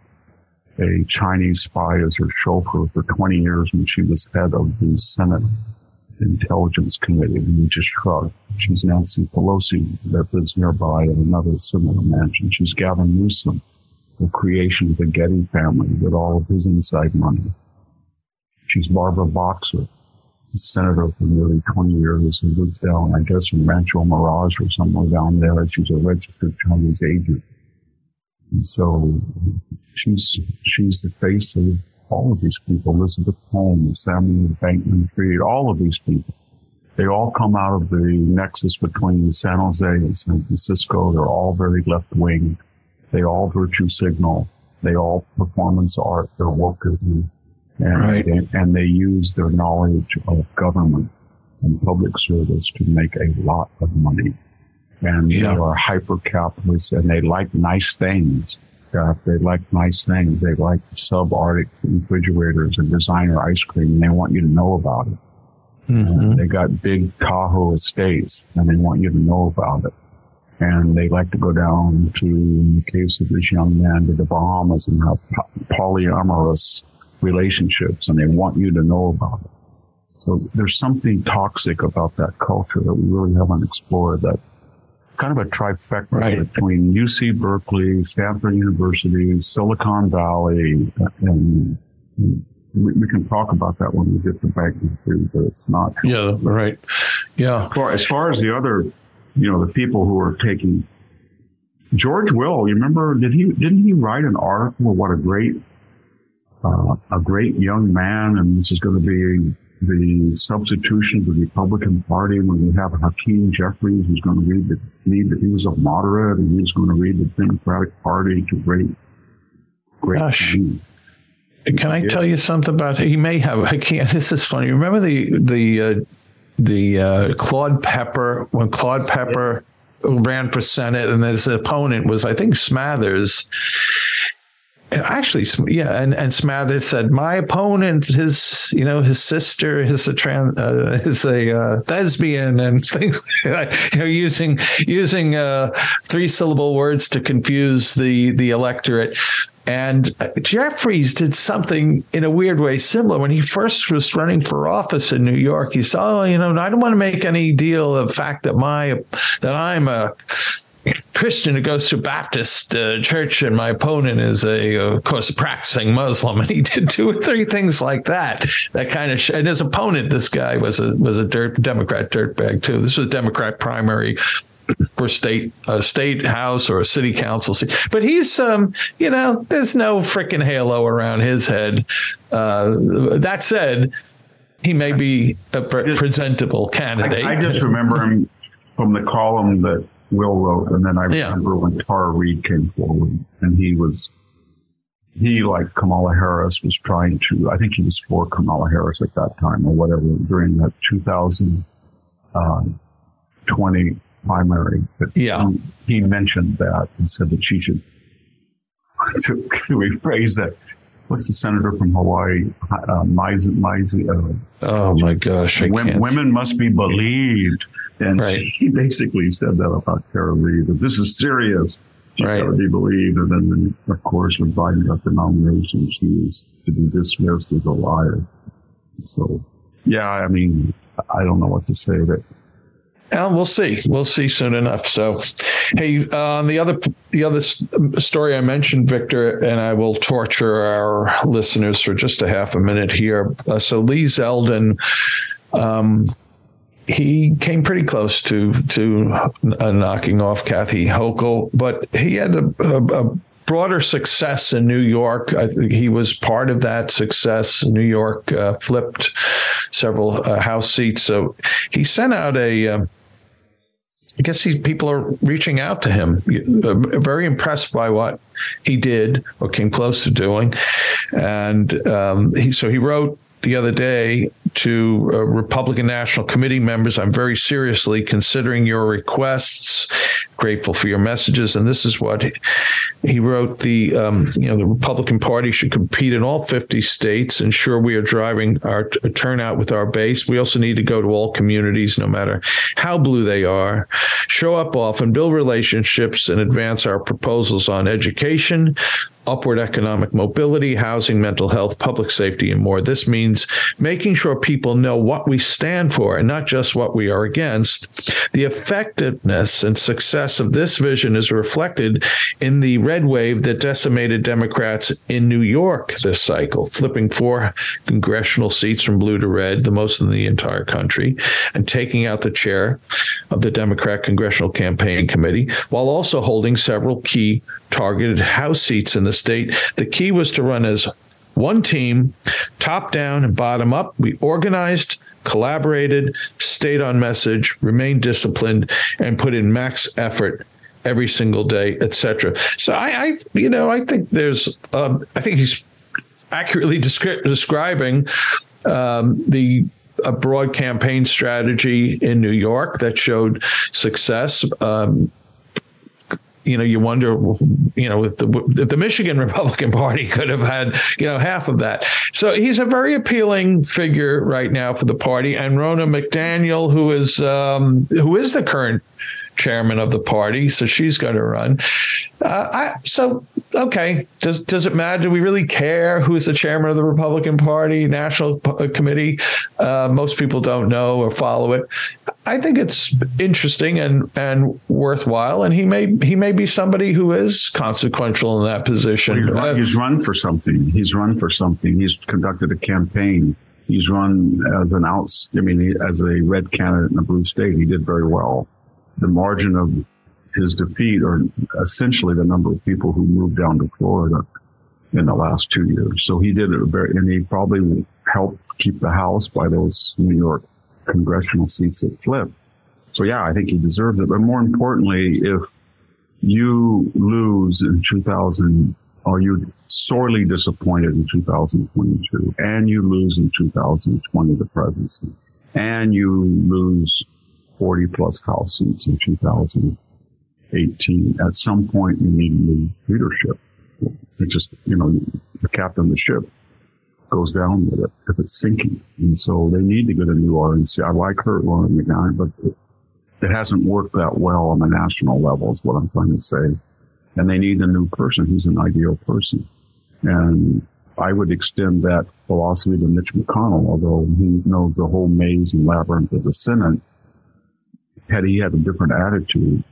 C: a Chinese spy as her chauffeur for 20 years when she was head of the Senate Intelligence Committee. And he just shrugged. She's Nancy Pelosi that lives nearby in another similar mansion. She's Gavin Newsom the creation of the Getty family with all of his inside money. She's Barbara Boxer, a senator for nearly 20 years who lives down, I guess, in Rancho Mirage or somewhere down there. She's a registered Chinese agent. And so she's, she's the face of all of these people. Elizabeth Holmes, Samuel Bankman Fried, all of these people. They all come out of the nexus between San Jose and San Francisco. They're all very left wing. They all virtue signal. They all performance art. They're wokeism. And, right. and, and they use their knowledge of government and public service to make a lot of money. And yeah. they are hyper capitalists and they like nice things. Uh, they like nice things. They like subarctic refrigerators and designer ice cream and they want you to know about it. Mm-hmm. they got big Tahoe estates and they want you to know about it and they like to go down to, in the case of this young man, to the Bahamas and have polyamorous relationships, and they want you to know about it. So there's something toxic about that culture that we really haven't explored. That kind of a trifecta right. between UC Berkeley, Stanford University, Silicon Valley, and we, we, can talk about that when we get to banking too, but it's not.
D: Yeah, right. Yeah.
C: As far, as far as the other you know, the people who are taking George Will, you remember, did he, didn't he write an article? What a great, uh, a great young man. And this is going to be the substitution of the Republican Party when we have Hakeem Jeffries who's going to read the, lead that he was a moderate and he was going to read the Democratic Party to great, great. Gosh.
D: Can I tell you something about he may have I can't this is funny. Remember the the uh, the uh, Claude Pepper when Claude Pepper ran for Senate, and his opponent was I think Smathers. Actually, yeah, and, and Smathers said my opponent, his you know his sister, is a trans, uh, is a uh, lesbian, and things you know using using uh, three syllable words to confuse the the electorate. And Jeffries did something in a weird way similar when he first was running for office in New York. He said, "Oh, you know, I don't want to make any deal of the fact that my that I'm a Christian who goes to Baptist uh, church, and my opponent is a, of course, a practicing Muslim, and he did two or three things like that. That kind of, sh- and his opponent, this guy was a was a dirt, Democrat dirtbag too. This was a Democrat primary for state a state house or a city council seat. But he's um, you know, there's no freaking halo around his head. Uh, that said, he may be a pre- presentable candidate.
C: I, I, just remember him from the column that Will wrote, and then I remember yeah. when Tara Reade came forward, and he was he, like Kamala Harris, was trying to. I think he was for Kamala Harris at that time, or whatever, during that 2020 primary. But
D: yeah.
C: He, mentioned that and said that she should to, to rephrase that, what's the senator from Hawaii? Uh, uh,
D: oh my gosh,
C: women, women, must be believed. And right. he basically said that about Tara Reade. That this is serious. She right. got to be believed. And then, of course, when Biden got the nomination, she was to be dismissed as a liar. So, yeah, I mean, I don't know what to say. That
D: well, we'll see. We'll see soon enough. So, hey, uh, the other the other story I mentioned, Victor, and I will torture our listeners for just a half a minute here. Uh, so, Lee Zeldin, um, he came pretty close to to uh, knocking off Kathy Hochul, but he had a, a, a broader success in New York. He was part of that success. New York uh, flipped several uh, House seats, so he sent out a. I guess he, people are reaching out to him, uh, very impressed by what he did or came close to doing, and um, he so he wrote the other day to uh, Republican National Committee members. I'm very seriously considering your requests. Grateful for your messages, and this is what he wrote: the um, you know the Republican Party should compete in all 50 states, ensure we are driving our t- turnout with our base. We also need to go to all communities, no matter how blue they are. Show up often, build relationships, and advance our proposals on education, upward economic mobility, housing, mental health, public safety, and more. This means making sure people know what we stand for and not just what we are against. The effectiveness and success of this vision is reflected in the red wave that decimated Democrats in New York this cycle, flipping four congressional seats from blue to red, the most in the entire country, and taking out the chair of the Democrat Congressional Campaign Committee, while also holding several key targeted House seats in the state. The key was to run as one team, top down and bottom up. We organized, collaborated, stayed on message, remained disciplined, and put in max effort every single day, etc. So I, I, you know, I think there's, um, I think he's accurately descri- describing um, the a broad campaign strategy in New York that showed success. Um, you know, you wonder, you know, if the, if the Michigan Republican Party could have had, you know, half of that. So he's a very appealing figure right now for the party. And Ronna McDaniel, who is um, who is the current chairman of the party, so she's going to run. Uh, I, so okay, does does it matter? Do we really care who's the chairman of the Republican Party National P- uh, Committee? Uh, most people don't know or follow it. I think it's interesting and and worthwhile, and he may he may be somebody who is consequential in that position.
C: Well, he's, run, uh, he's run for something. He's run for something. He's conducted a campaign. He's run as an outs. I mean, as a red candidate in a blue state. He did very well the margin of his defeat are essentially the number of people who moved down to Florida in the last two years. So he did it very, and he probably helped keep the House by those New York congressional seats that flipped. So yeah, I think he deserves it. But more importantly, if you lose in 2000, or you're sorely disappointed in 2022, and you lose in 2020 the presidency, and you lose 40 plus House seats in 2018. At some point, you need new leadership. It just, you know, the captain of the ship goes down with it if it's sinking. And so they need to get a new RNC. I like her, Lauren McGowan, but it, it hasn't worked that well on the national level is what I'm trying to say. And they need a new person who's an ideal person. And I would extend that philosophy to Mitch McConnell, although he knows the whole maze and labyrinth of the Senate had he had a different attitude,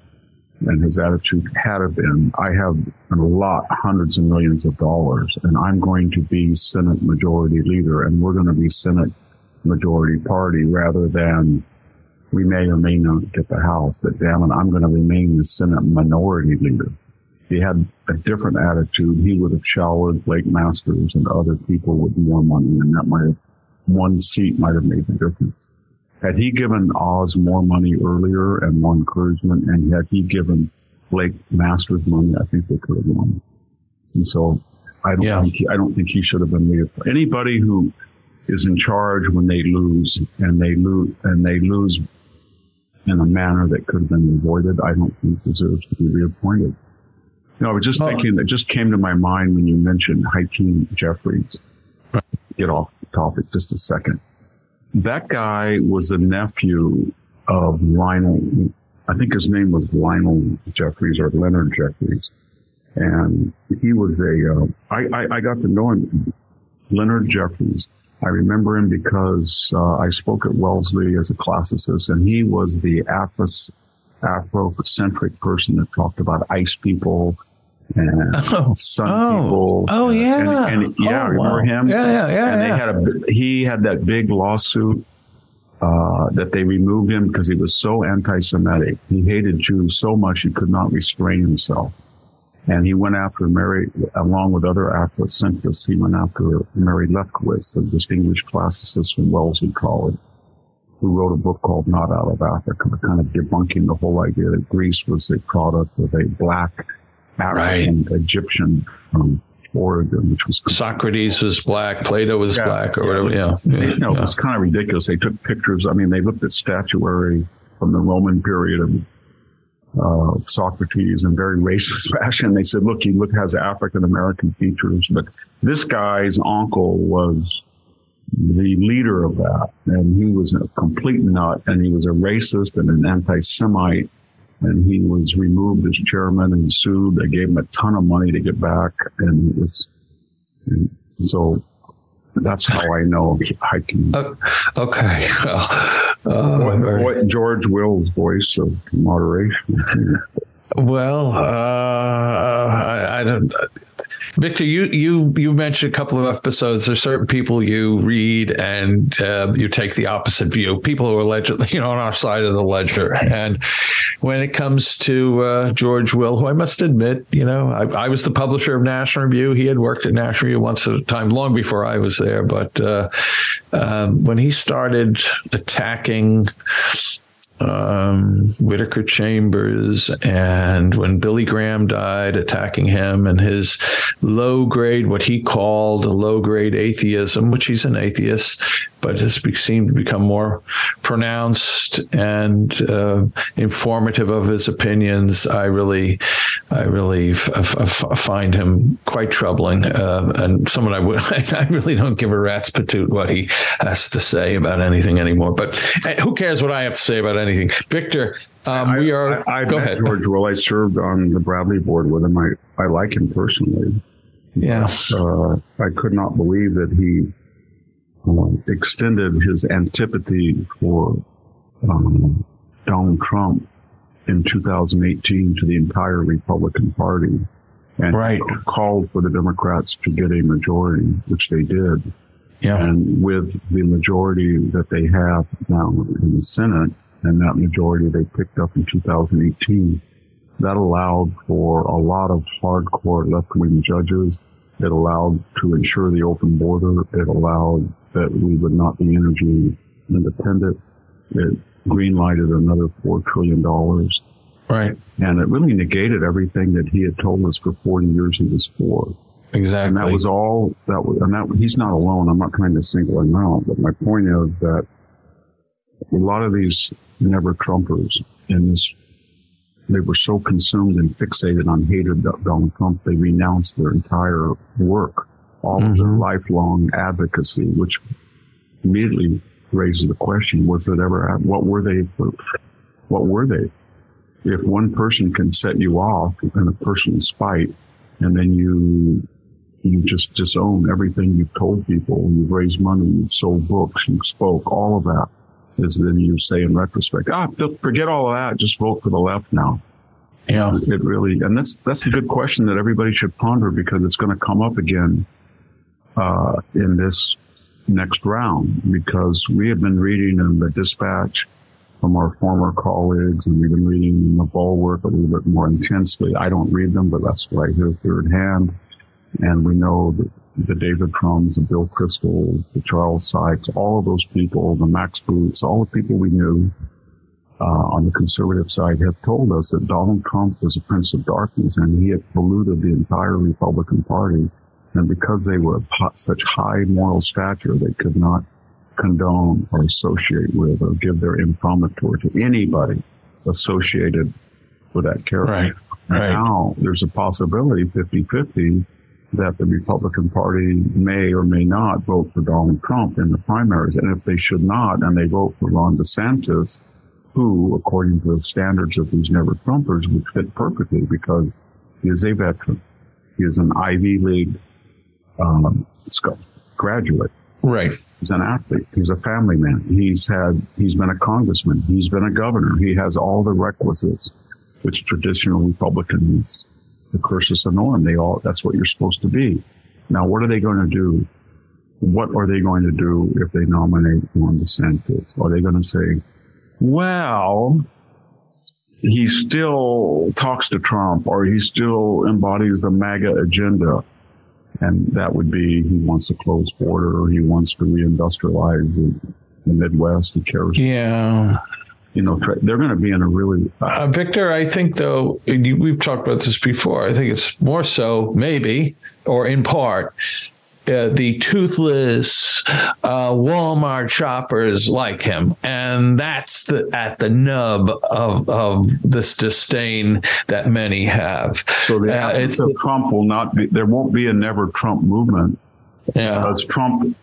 C: and his attitude had have been, I have a lot, hundreds of millions of dollars, and I'm going to be Senate Majority Leader, and we're going to be Senate Majority Party rather than we may or may not get the House, but damn it, I'm going to remain the Senate Minority Leader. He had a different attitude, he would have showered Blake Masters and other people with more money, and that might have, one seat might have made the difference. Had he given Oz more money earlier and more encouragement, and had he given Blake Masters money, I think they could have won. And so I don't yeah. think he, I don't think he should have been leader. Anybody who is in charge when they lose and they lose and they lose in a manner that could have been avoided, I don't think deserves to be reappointed. No, I was just thinking that just came to my mind when you mentioned Hakeem Jeffries. Get off the topic just a second. That guy was the nephew of Lionel. I think his name was Lionel Jeffries or Leonard Jeffries. And he was a. Uh, I, I, I got to know him, Leonard Jeffries. I remember him because uh, I spoke at Wellesley as a classicist, and he was the Afro Afrocentric person that talked about ice people and oh, sun
D: oh,
C: people.
D: Oh yeah,
C: and, and yeah,
D: oh,
C: remember
D: wow.
C: him?
D: Yeah, yeah, yeah.
C: And they had a he had that big lawsuit uh, that they removed him because he was so anti-Semitic. He hated Jews so much he could not restrain himself. And he went after Mary, along with other Afrocentrists, he went after Mary Lefkowitz, the distinguished classicist from Wellesley College, who wrote a book called Not Out of Africa, kind of debunking the whole idea that Greece was a product of a black African Egyptian um, origin, which was
D: Socrates was black, Plato was
C: Yeah.
D: black, or whatever. Yeah, yeah,
C: you know, it
D: yeah.
C: was kind of ridiculous. They took pictures. I mean, they looked at statuary from the Roman period of uh, Socrates in very racist fashion. They said, look, he look has African American features, but this guy's uncle was the leader of that, and he was a complete nut, and he was a racist and an anti-Semite, and he was removed as chairman and sued. They gave him a ton of money to get back, and it was and so. That's how I know Hakeem.
D: Uh, okay. Well, uh,
C: what George Will's voice of moderation.
D: Well, uh, I, I don't. Victor, you you you mentioned a couple of episodes. There's certain people you read and uh, you take the opposite view. People who are allegedly, you know, on our side of the ledger. And when it comes to uh, George Will, who I must admit, you know, I, I was the publisher of National Review. He had worked at National Review once at a time, long before I was there. But uh, um, when he started attacking um, Whittaker Chambers, and when Billy Graham died, attacking him and his low grade, what he called low grade atheism, which he's an atheist, but has seemed to become more pronounced and uh, informative of his opinions. I really, I really f- f- find him quite troubling, uh, and someone I would, I really don't give a rat's patoot what he has to say about anything anymore. But who cares what I have to say about anything? Victor, um, we are.
C: I, I
D: go ahead.
C: George Will. I served on the Bradley board with him. I, I like him personally.
D: Yeah.
C: Uh, I could not believe that he uh, extended his antipathy for um, Donald Trump in 2018 to the entire Republican Party and
D: Right.
C: called for the Democrats to get a majority, which they did.
D: Yeah.
C: And with the majority that they have now in the Senate, and that majority they picked up in 2018, that allowed for a lot of hardcore left-wing judges. It allowed to ensure the open border. It allowed that we would not be energy independent. It greenlighted another four trillion dollars,
D: Right.
C: and it really negated everything that he had told us for 40 years he was for.
D: Exactly.
C: And that was all that was, and that he's not alone. I'm not trying to single him out, but my point is that a lot of these never Trumpers in this, they were so consumed and fixated on hated Donald Trump, they renounced their entire work, all of their lifelong advocacy, which immediately raises the question: Was it ever? What were they? What were they? If one person can set you off in a person's spite, and then you you just disown everything you've told people. You've raised money, you've sold books, you spoke, all of that is then you say in retrospect, ah, forget all of that. Just vote for the left now.
D: Yeah.
C: It really, and that's, that's a good question that everybody should ponder because it's going to come up again, uh, in this next round because we have been reading in the dispatch from our former colleagues and we've been reading in the bulwark a little bit more intensely. I don't read them, but that's what I hear third hand. And we know that the David Frums, the Bill Kristol, the Charles Sykes, all of those people, the Max Boots, all the people we knew uh, on the conservative side have told us that Donald Trump was a prince of darkness and he had polluted the entire Republican Party. And because they were of such high moral stature, they could not condone or associate with or give their imprimatur to anybody associated with that character.
D: Right. Right.
C: Now there's a possibility 50 50 that the Republican Party may or may not vote for Donald Trump in the primaries. And if they should not, and they vote for Ron DeSantis, who, according to the standards of these never Trumpers, would fit perfectly because he is a veteran. He is an Ivy League um, graduate.
D: Right.
C: He's an athlete. He's a family man. He's had, he's been a congressman. He's been a governor. He has all the requisites, which traditional Republicans, the cursus honorum, they all, that's what you're supposed to be. Now, what are they going to do? What are they going to do if they nominate Ron DeSantis? Are they going to say, well, he still talks to Trump or he still embodies the MAGA agenda? And that would be he wants a closed border he wants to reindustrialize the, the Midwest. He cares.
D: Yeah.
C: You know, they're going to be in a really.
D: Uh, Victor, I think, though, we've talked about this before. I think it's more so, maybe, or in part, uh, the toothless uh, Walmart shoppers like him, and that's the at the nub of of this disdain that many have.
C: So the uh, of Trump will not be. There won't be a never Trump movement.
D: Yeah,
C: because Trump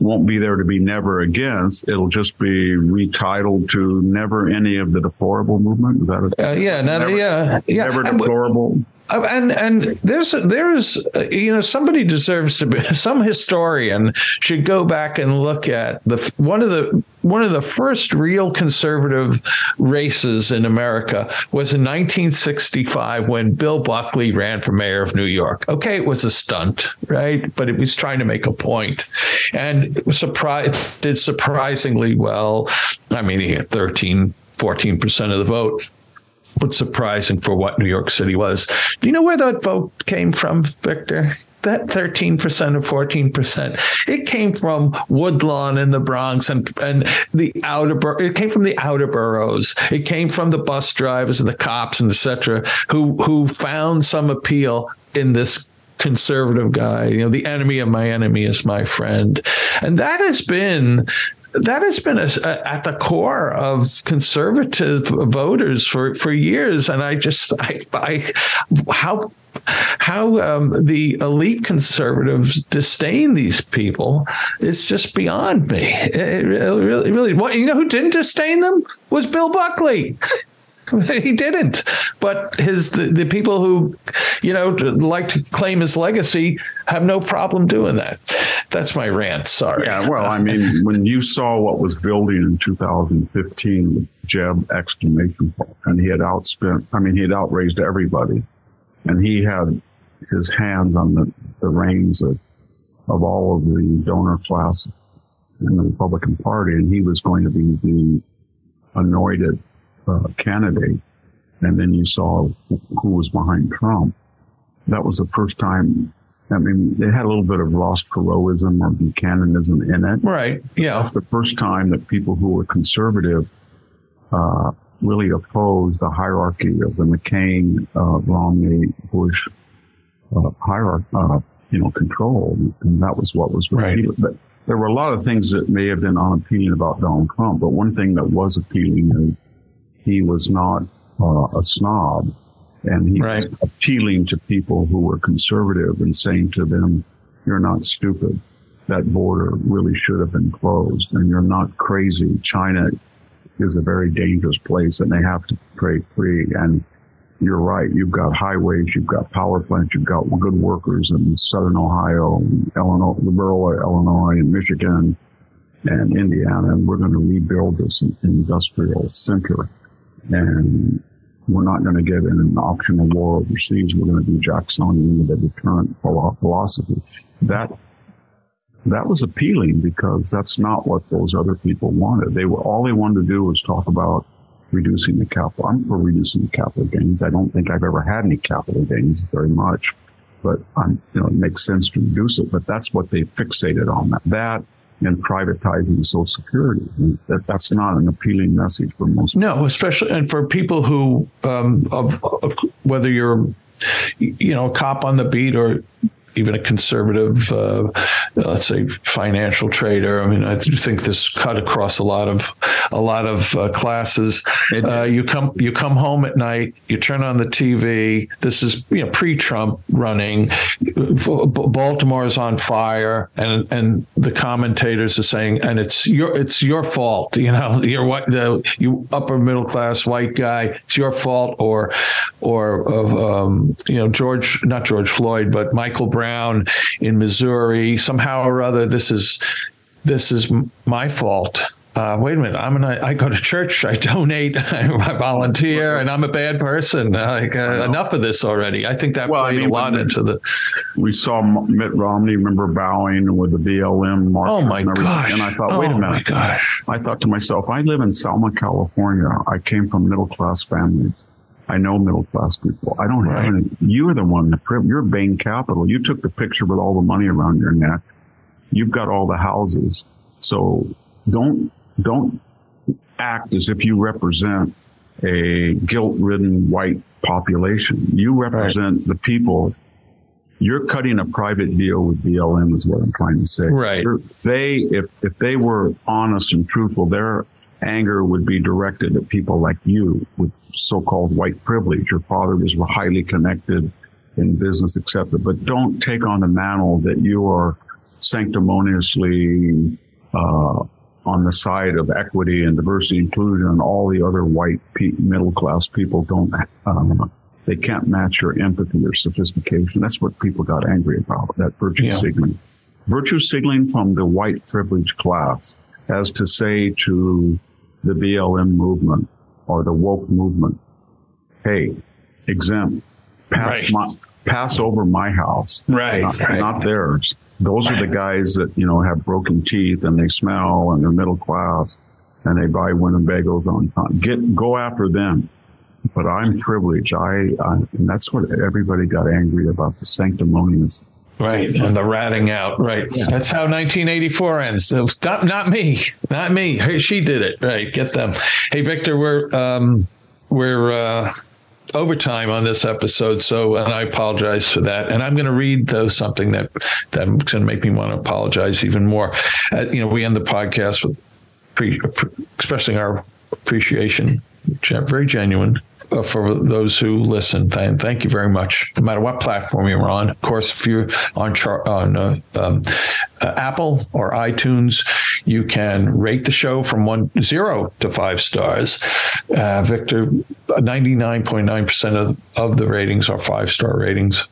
C: won't be there to be never against. It'll just be retitled to never any of the deplorable movement. Is that
D: a, uh, yeah, never, yeah, yeah,
C: never deplorable.
D: Uh, and and there's there's you know somebody deserves to be some historian should go back and look at the one of the one of the first real conservative races in America was in 1965 when Bill Buckley ran for mayor of New York. Okay, it was a stunt, right? But it was trying to make a point, and it surprised did surprisingly well. I mean, he had 13, 14 percent of the vote but surprising for what New York City was. Do you know where that vote came from, Victor? That 13% or 14%. It came from Woodlawn in the Bronx and, and the outer, bur- it came from the outer boroughs. It came from the bus drivers and the cops and etc. who, who found some appeal in this conservative guy. You know, the enemy of my enemy is my friend. And that has been that has been a, a, at the core of conservative voters for, for years. And I just, I, I how how um, the elite conservatives disdain these people is just beyond me. It really, really, what you know who didn't disdain them was Bill Buckley. he didn't. But his the, the people who, you know, like to claim his legacy have no problem doing that. That's my rant. Sorry.
C: Yeah. Well, I mean, when you saw what was building in 2015 with Jeb exclamation point, and he had outspent. I mean, he had outraised everybody, and he had his hands on the the reins of of all of the donor class in the Republican Party, and he was going to be the anointed uh, candidate, and then you saw who was behind Trump. That was the first time. I mean, they had a little bit of Ross Perotism or Buchananism in it.
D: Right. Yeah.
C: That's the first time that people who were conservative uh, really opposed the hierarchy of the McCain, uh, Romney, Bush uh, hierarchy, uh, you know, control. And that was what was repeated. Right. But there were a lot of things that may have been unappealing about Donald Trump. But one thing that was appealing is he was not uh, a snob and he right. was appealing to people who were conservative and saying to them, you're not stupid. That border really should have been closed and you're not crazy. China is a very dangerous place and they have to trade free. And you're right. You've got highways, you've got power plants, you've got good workers in southern Ohio, Illinois, rural Illinois, and Michigan, and Indiana, and we're going to rebuild this industrial center and we're not going to get in an optional war overseas. We're going to do Jacksonian with a deterrent philosophy. That that was appealing because that's not what those other people wanted. They were all they wanted to do was talk about reducing the capital. I'm for reducing the capital gains. I don't think I've ever had any capital gains very much, but I'm, you know, it makes sense to reduce it. But that's what they fixated on. That that and privatizing Social Security. That, that's not an appealing message for most.
D: People. No, especially and for people who, um, of, of, whether you're, you know, a cop on the beat or even a conservative, uh, let's say, financial trader. I mean, I think this cut across a lot of a lot of uh, classes. Uh, you come you come home at night, you turn on the TV. This is you know pre-Trump running. Baltimore is on fire, and and the commentators are saying, and it's your it's your fault. You know, you're what the you upper middle class white guy. It's your fault, or or um, you know George not George Floyd, but Michael Brown in Missouri. Somehow or other, this is this is my fault uh, wait a minute, I'm gonna, I go to church, I donate, I volunteer, and I'm a bad person. Like, uh, enough of this already. I think that well, played I mean, a lot into the.
C: We saw Mitt Romney, remember bowing with the BLM march.
D: Oh my gosh!
C: And I thought, wait
D: oh
C: a minute.
D: gosh.
C: I thought to myself, I live in Selma, California. I came from middle class families. I know middle class people. I don't right. have any. You're the one that you're Bain Capital. You took the picture with all the money around your neck. You've got all the houses. So don't don't act as if you represent a guilt-ridden white population. You represent right. the people. You're cutting a private deal with BLM, is what I'm trying to say.
D: Right.
C: they, if if they were honest and truthful, their anger would be directed at people like you with so-called white privilege. Your father was highly connected in business, etc. But don't take on the mantle that you are sanctimoniously uh, on the side of equity and diversity inclusion and all the other white pe- middle class people don't um, they can't match your empathy or sophistication that's what people got angry about that virtue yeah. signaling virtue signaling from the white privileged class as to say to the blm movement or the woke movement hey exempt pass right. my pass over my house
D: right
C: not,
D: right.
C: not theirs those are the guys that, you know, have broken teeth and they smell and they're middle class and they buy Winnebagos on time. Get, go after them. But I'm privileged. I, I, and that's what everybody got angry about the sanctimonious
D: Right. And the ratting out. Right. Yeah. That's how 1984 ends. Not, not me. Not me. Hey, she did it. Right. Get them. Hey, Victor, we're, um, we're, uh, overtime on this episode, so and I apologize for that. And I'm going to read though something that that's going to make me want to apologize even more. Uh, you know, we end the podcast with pre, expressing our appreciation, very genuine for those who listen. Thank you very much, no matter what platform you're on. Of course, if you're on char- on uh, um, uh, Apple or iTunes, you can rate the show from one zero to five stars. Uh, Victor, ninety nine point nine percent of of the ratings are five star ratings,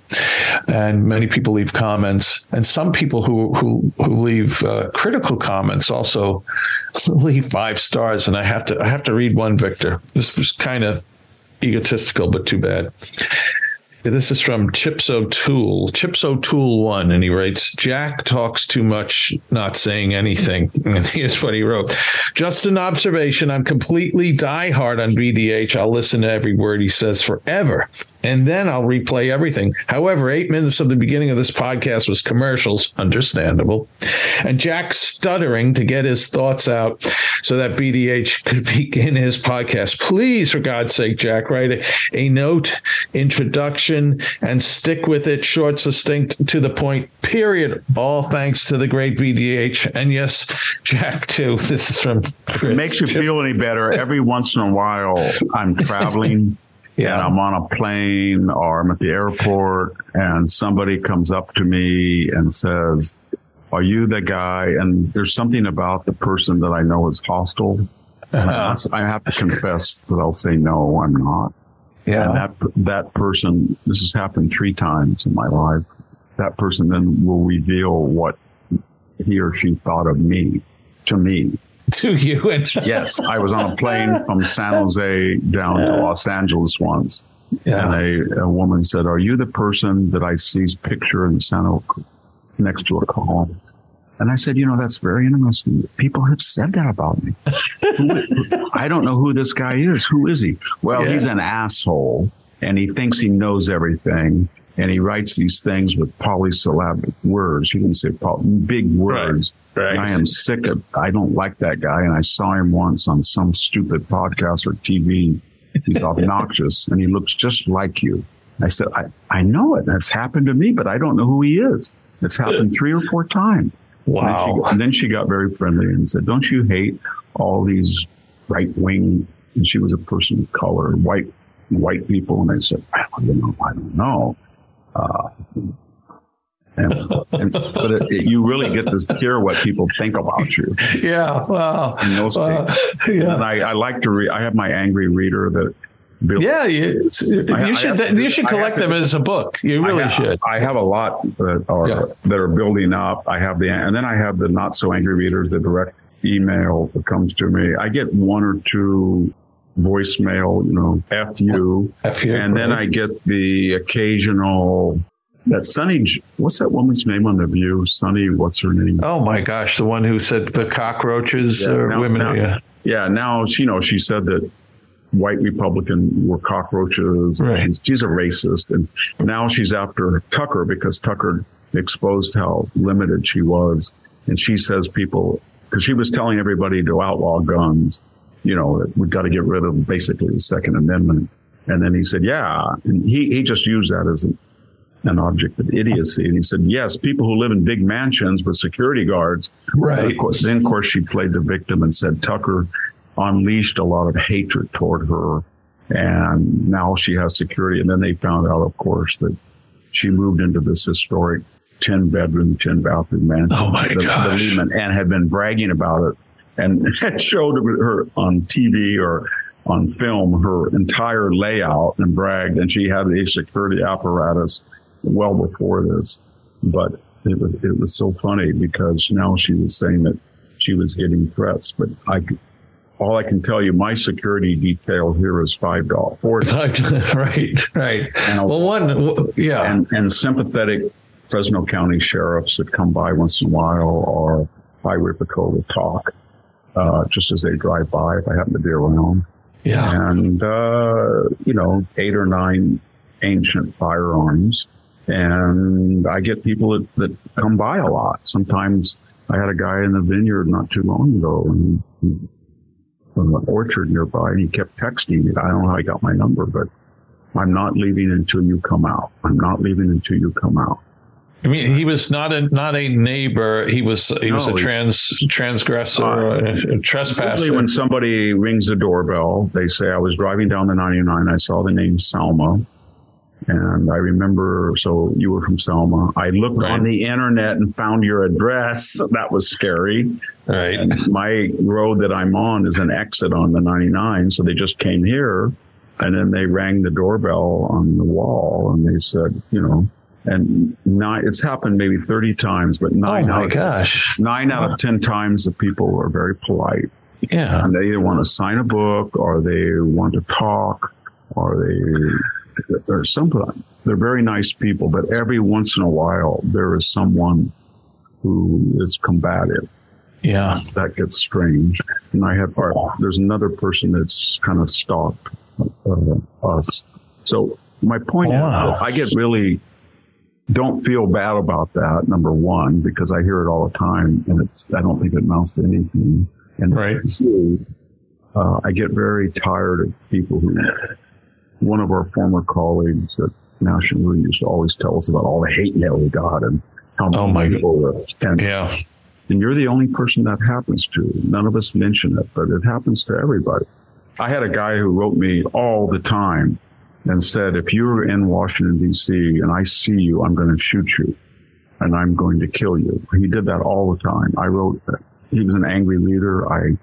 D: and many people leave comments, and some people who who who leave uh, critical comments also leave five stars. And I have to I have to read one, Victor. This was kind of egotistical, but too bad. This is from Chips O'Toole, Chips O'Toole one, and he writes, Jack talks too much, not saying anything. And here's what he wrote. Just an observation. I'm completely diehard on VDH. I'll listen to every word he says forever. And then I'll replay everything. However, eight minutes of the beginning of this podcast was commercials, understandable. And Jack stuttering to get his thoughts out so that VDH could begin his podcast. Please, for God's sake, Jack, write a, a note, introduction and stick with it, short, succinct, to the point, period. All thanks to the great VDH. And yes, Jack, too. This is from Chris.
C: It makes you feel any better. Every once in a while, I'm traveling. Yeah. And I'm on a plane or I'm at the airport and somebody comes up to me and says, are you the guy? And there's something about the person that I know is hostile. Uh-huh. I have to confess that I'll say, no, I'm not.
D: Yeah.
C: And that, that person, this has happened three times in my life. That person then will reveal what he or she thought of me to me.
D: To you. And
C: yes. I was on a plane from San Jose down to Los Angeles once. Yeah. And a, a woman said, Are you the person that I see's picture in San Jose next to a call? And I said, you know, that's very interesting. People have said that about me. I don't know who this guy is. Who is he? Well, yeah. he's an asshole and he thinks he knows everything. And he writes these things with polysyllabic words. You can say big words. Right. Right. I am sick of, I don't like that guy. And I saw him once on some stupid podcast or TV. He's obnoxious and he looks just like you. I said, I, I know it. That's happened to me, but I don't know who he is. It's happened three or four times.
D: Wow.
C: And, she, and then she got very friendly and said, Don't you hate all these right wing? And she was a person of color, white white people. And I said, I don't know. I don't know. Uh, and, and, but it, it, you really get to hear what people think about you.
D: Yeah, wow.
C: In those
D: Uh, yeah.
C: And I, I like to read. I have my angry reader that.
D: Yeah, you, you
C: I- I
D: should you should collect
C: have-
D: them as a book. You really
C: I have,
D: should.
C: I have a lot that are
D: Yeah.
C: that are building up. I have the and then I have the not so angry readers, the direct email that comes to me. I get one or two voicemail, you know, F you.
D: F you,
C: and then. I get the occasional that Sunny what's that woman's name on the view? Sunny, what's her name?
D: Oh my gosh, the one who said the cockroaches
C: Yeah,
D: are
C: now-
D: women.
C: now-
D: yeah,
C: Yeah, now she you know she said that white Republican were cockroaches.
D: Right.
C: She's, she's a racist, and now she's after Tucker because Tucker exposed how limited she was, and she says people because she was telling everybody to outlaw guns. You know, we've got to get rid of basically the Second Amendment. And then he said, yeah. And he, he just used that as an, an object of idiocy. And he said, yes, people who live in big mansions with security guards.
D: Right.
C: Of course, then, of course, she played the victim and said Tucker unleashed a lot of hatred toward her. And now she has security. And then they found out, of course, that she moved into this historic 10 bedroom, 10 bathroom mansion.
D: Oh, my
C: the, the
D: gosh.
C: Lehman, and had been bragging about it and had showed her on TV or on film her entire layout and bragged. And she had a security apparatus well before this. But it was, it was so funny because now she was saying that she was getting threats. But I, c- all I can tell you, my security detail here is five dollars,
D: right, right.
C: And-
D: Well, one, yeah,
C: and, and sympathetic Fresno County sheriffs that come by once in a while or highway patrol to talk, uh, just as they drive by if I happen to be around.
D: yeah.
C: And, uh, you know, eight or nine ancient firearms. And I get people that, that come by a lot. Sometimes I had a guy in the vineyard not too long ago and he, from an orchard nearby and he kept texting me. I don't know how he got my number, but I'm not leaving until you come out. I'm not leaving until you come out.
D: I mean, he was not a not a neighbor. He was he was a trans transgressor,
C: Uh,
D: a, a
C: Usually
D: trespasser.
C: when somebody rings the doorbell, they say, I was driving down the 99. I saw the name Selma. And I remember, so you were from Selma. I looked
D: Right.
C: on the internet and found your address. That was scary.
D: right.
C: And my road that I'm on is an exit on the 99. So they just came here and then they rang the doorbell on the wall and they said, you know, and nine, it's happened maybe 30 times, but
D: Oh
C: nine,
D: my
C: out,
D: gosh.
C: nine out of 10 times the people are very polite
D: Yeah.
C: and they either want to sign a book or they want to talk or they or something. They're very nice people, but every once in a while there is someone who is combative.
D: Yeah.
C: That gets strange. And I have there's another person that's kind of stalked uh, us. So my point
D: Wow.
C: is, I get really don't feel bad about that. Number one, because I hear it all the time, and it's I don't think it amounts to anything. And
D: Right.
C: two, uh, I get very tired of people who. One of our former colleagues at National Review used to always tell us about all the hate mail we got and how
D: Oh, my
C: people. And,
D: Yeah.
C: and you're the only person that happens to. None of us mention it, but it happens to everybody. I had a guy who wrote me all the time and said, if you're in Washington, D.C., and I see you, I'm going to shoot you and I'm going to kill you. He did that all the time. I wrote that. He was an angry leader. I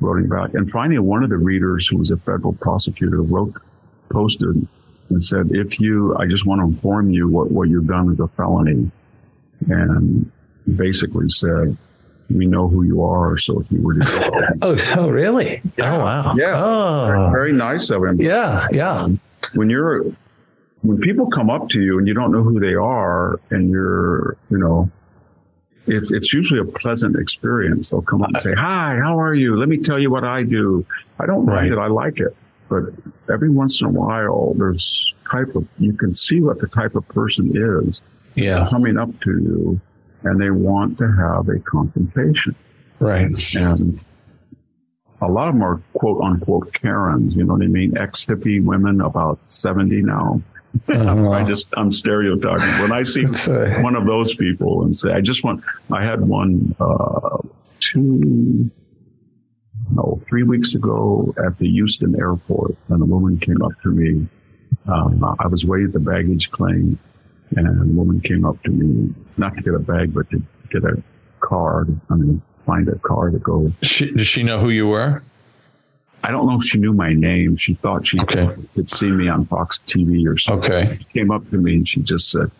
C: wrote him back. And finally, one of the readers who was a federal prosecutor wrote, posted and said, if you, I just want to inform you what, what you've done is a felony. And basically said, we know who you are. So if you were to
D: Oh, oh, really? Oh, wow.
C: Yeah.
D: Oh,
C: very nice of him.
D: yeah. Yeah.
C: when you're when people come up to you and you don't know who they are and you're you know it's it's usually a pleasant experience they'll come up and say hi how are you let me tell you what i do i don't mind
D: Right.
C: it i like it but every once in a while there's type of you can see what the type of person is
D: Yeah.
C: coming up to you and they want to have a confrontation
D: Right.
C: and a lot of them are quote unquote Karens, you know what I mean? Ex hippie women, about 70 now. Uh-huh. I just I'm stereotyping when I see one of those people and say I just want. I had one uh, two no three weeks ago at the Houston airport, and a woman came up to me. Um, I was waiting at the baggage claim, and a woman came up to me not to get a bag, but to get a card. I mean, find a car to go.
D: She, does she know who you were?
C: I don't know if she knew my name. She thought she okay. could see me on Fox TV or something.
D: Okay.
C: She came up to me and she just said,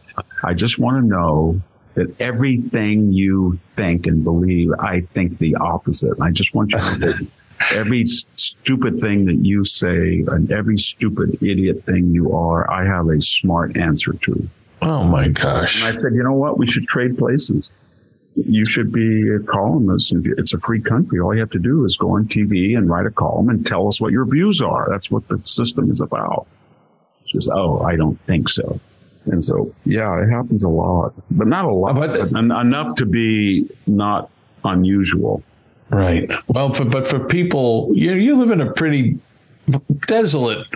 C: I just want to know that everything you think and believe, I think the opposite. And I just want you to know every stupid thing that you say and every stupid idiot thing you are, I have a smart answer to.
D: Oh my gosh.
C: And I said, you know what? We should trade places you should be a columnist. It's a free country. All you have to do is go on TV and write a column and tell us what your views are. That's what the system is about. Just, oh, I don't think so. And so, yeah, it happens a lot, but not a lot, but, but enough to be not unusual.
D: Right. Well, for, but for people, you you live in a pretty desolate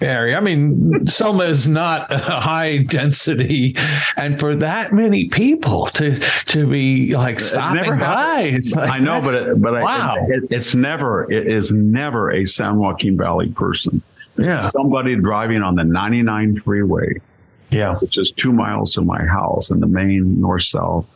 D: area. I mean, Selma is not a high density, and for that many people to to be like stopping by, it's like,
C: I know, but it, but wow, I, it, it's never it is never a San Joaquin Valley person.
D: Yeah,
C: somebody driving on the 99 freeway.
D: Yeah,
C: which is two miles from my house and the main north south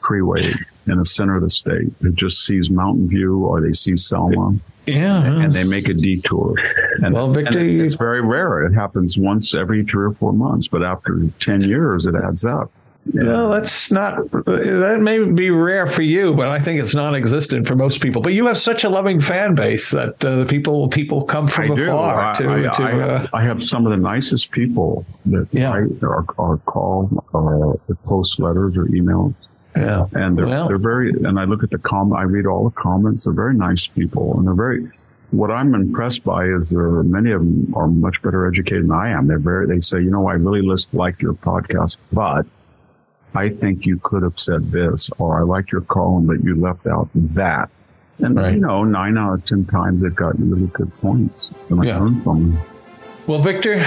C: freeway in the center of the state who just sees Mountain View or they see Selma
D: yeah,
C: and they make a detour. And,
D: well, Victor,
C: and it's very rare. It happens once every three or four months, but after ten years, it adds up.
D: No, that's not. That may be rare for you, but I think it's non-existent for most people. But you have such a loving fan base that uh, people people come from I afar
C: do. to. I,
D: to
C: I, uh, have, I, have, some of the nicest people that
D: yeah.
C: or, or call or post letters or emails.
D: Yeah.
C: And they're, well, they're very, and I look at the com, I read all the comments. They're very nice people and they're very, what I'm impressed by is there are many of them are much better educated than I am. They're very, they say, you know, I really list, like your podcast, but I think you could have said this, or I like your column, but you left out that. And, right. you know, nine out of 10 times they've got really good points. And I yeah. learned from them.
D: Well, Victor,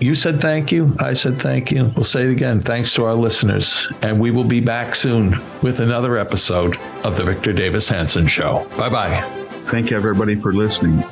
D: you said thank you. I said thank you. We'll say it again. Thanks to our listeners. And we will be back soon with another episode of The Victor Davis Hanson Show. Bye bye.
C: Thank you, everybody, for listening.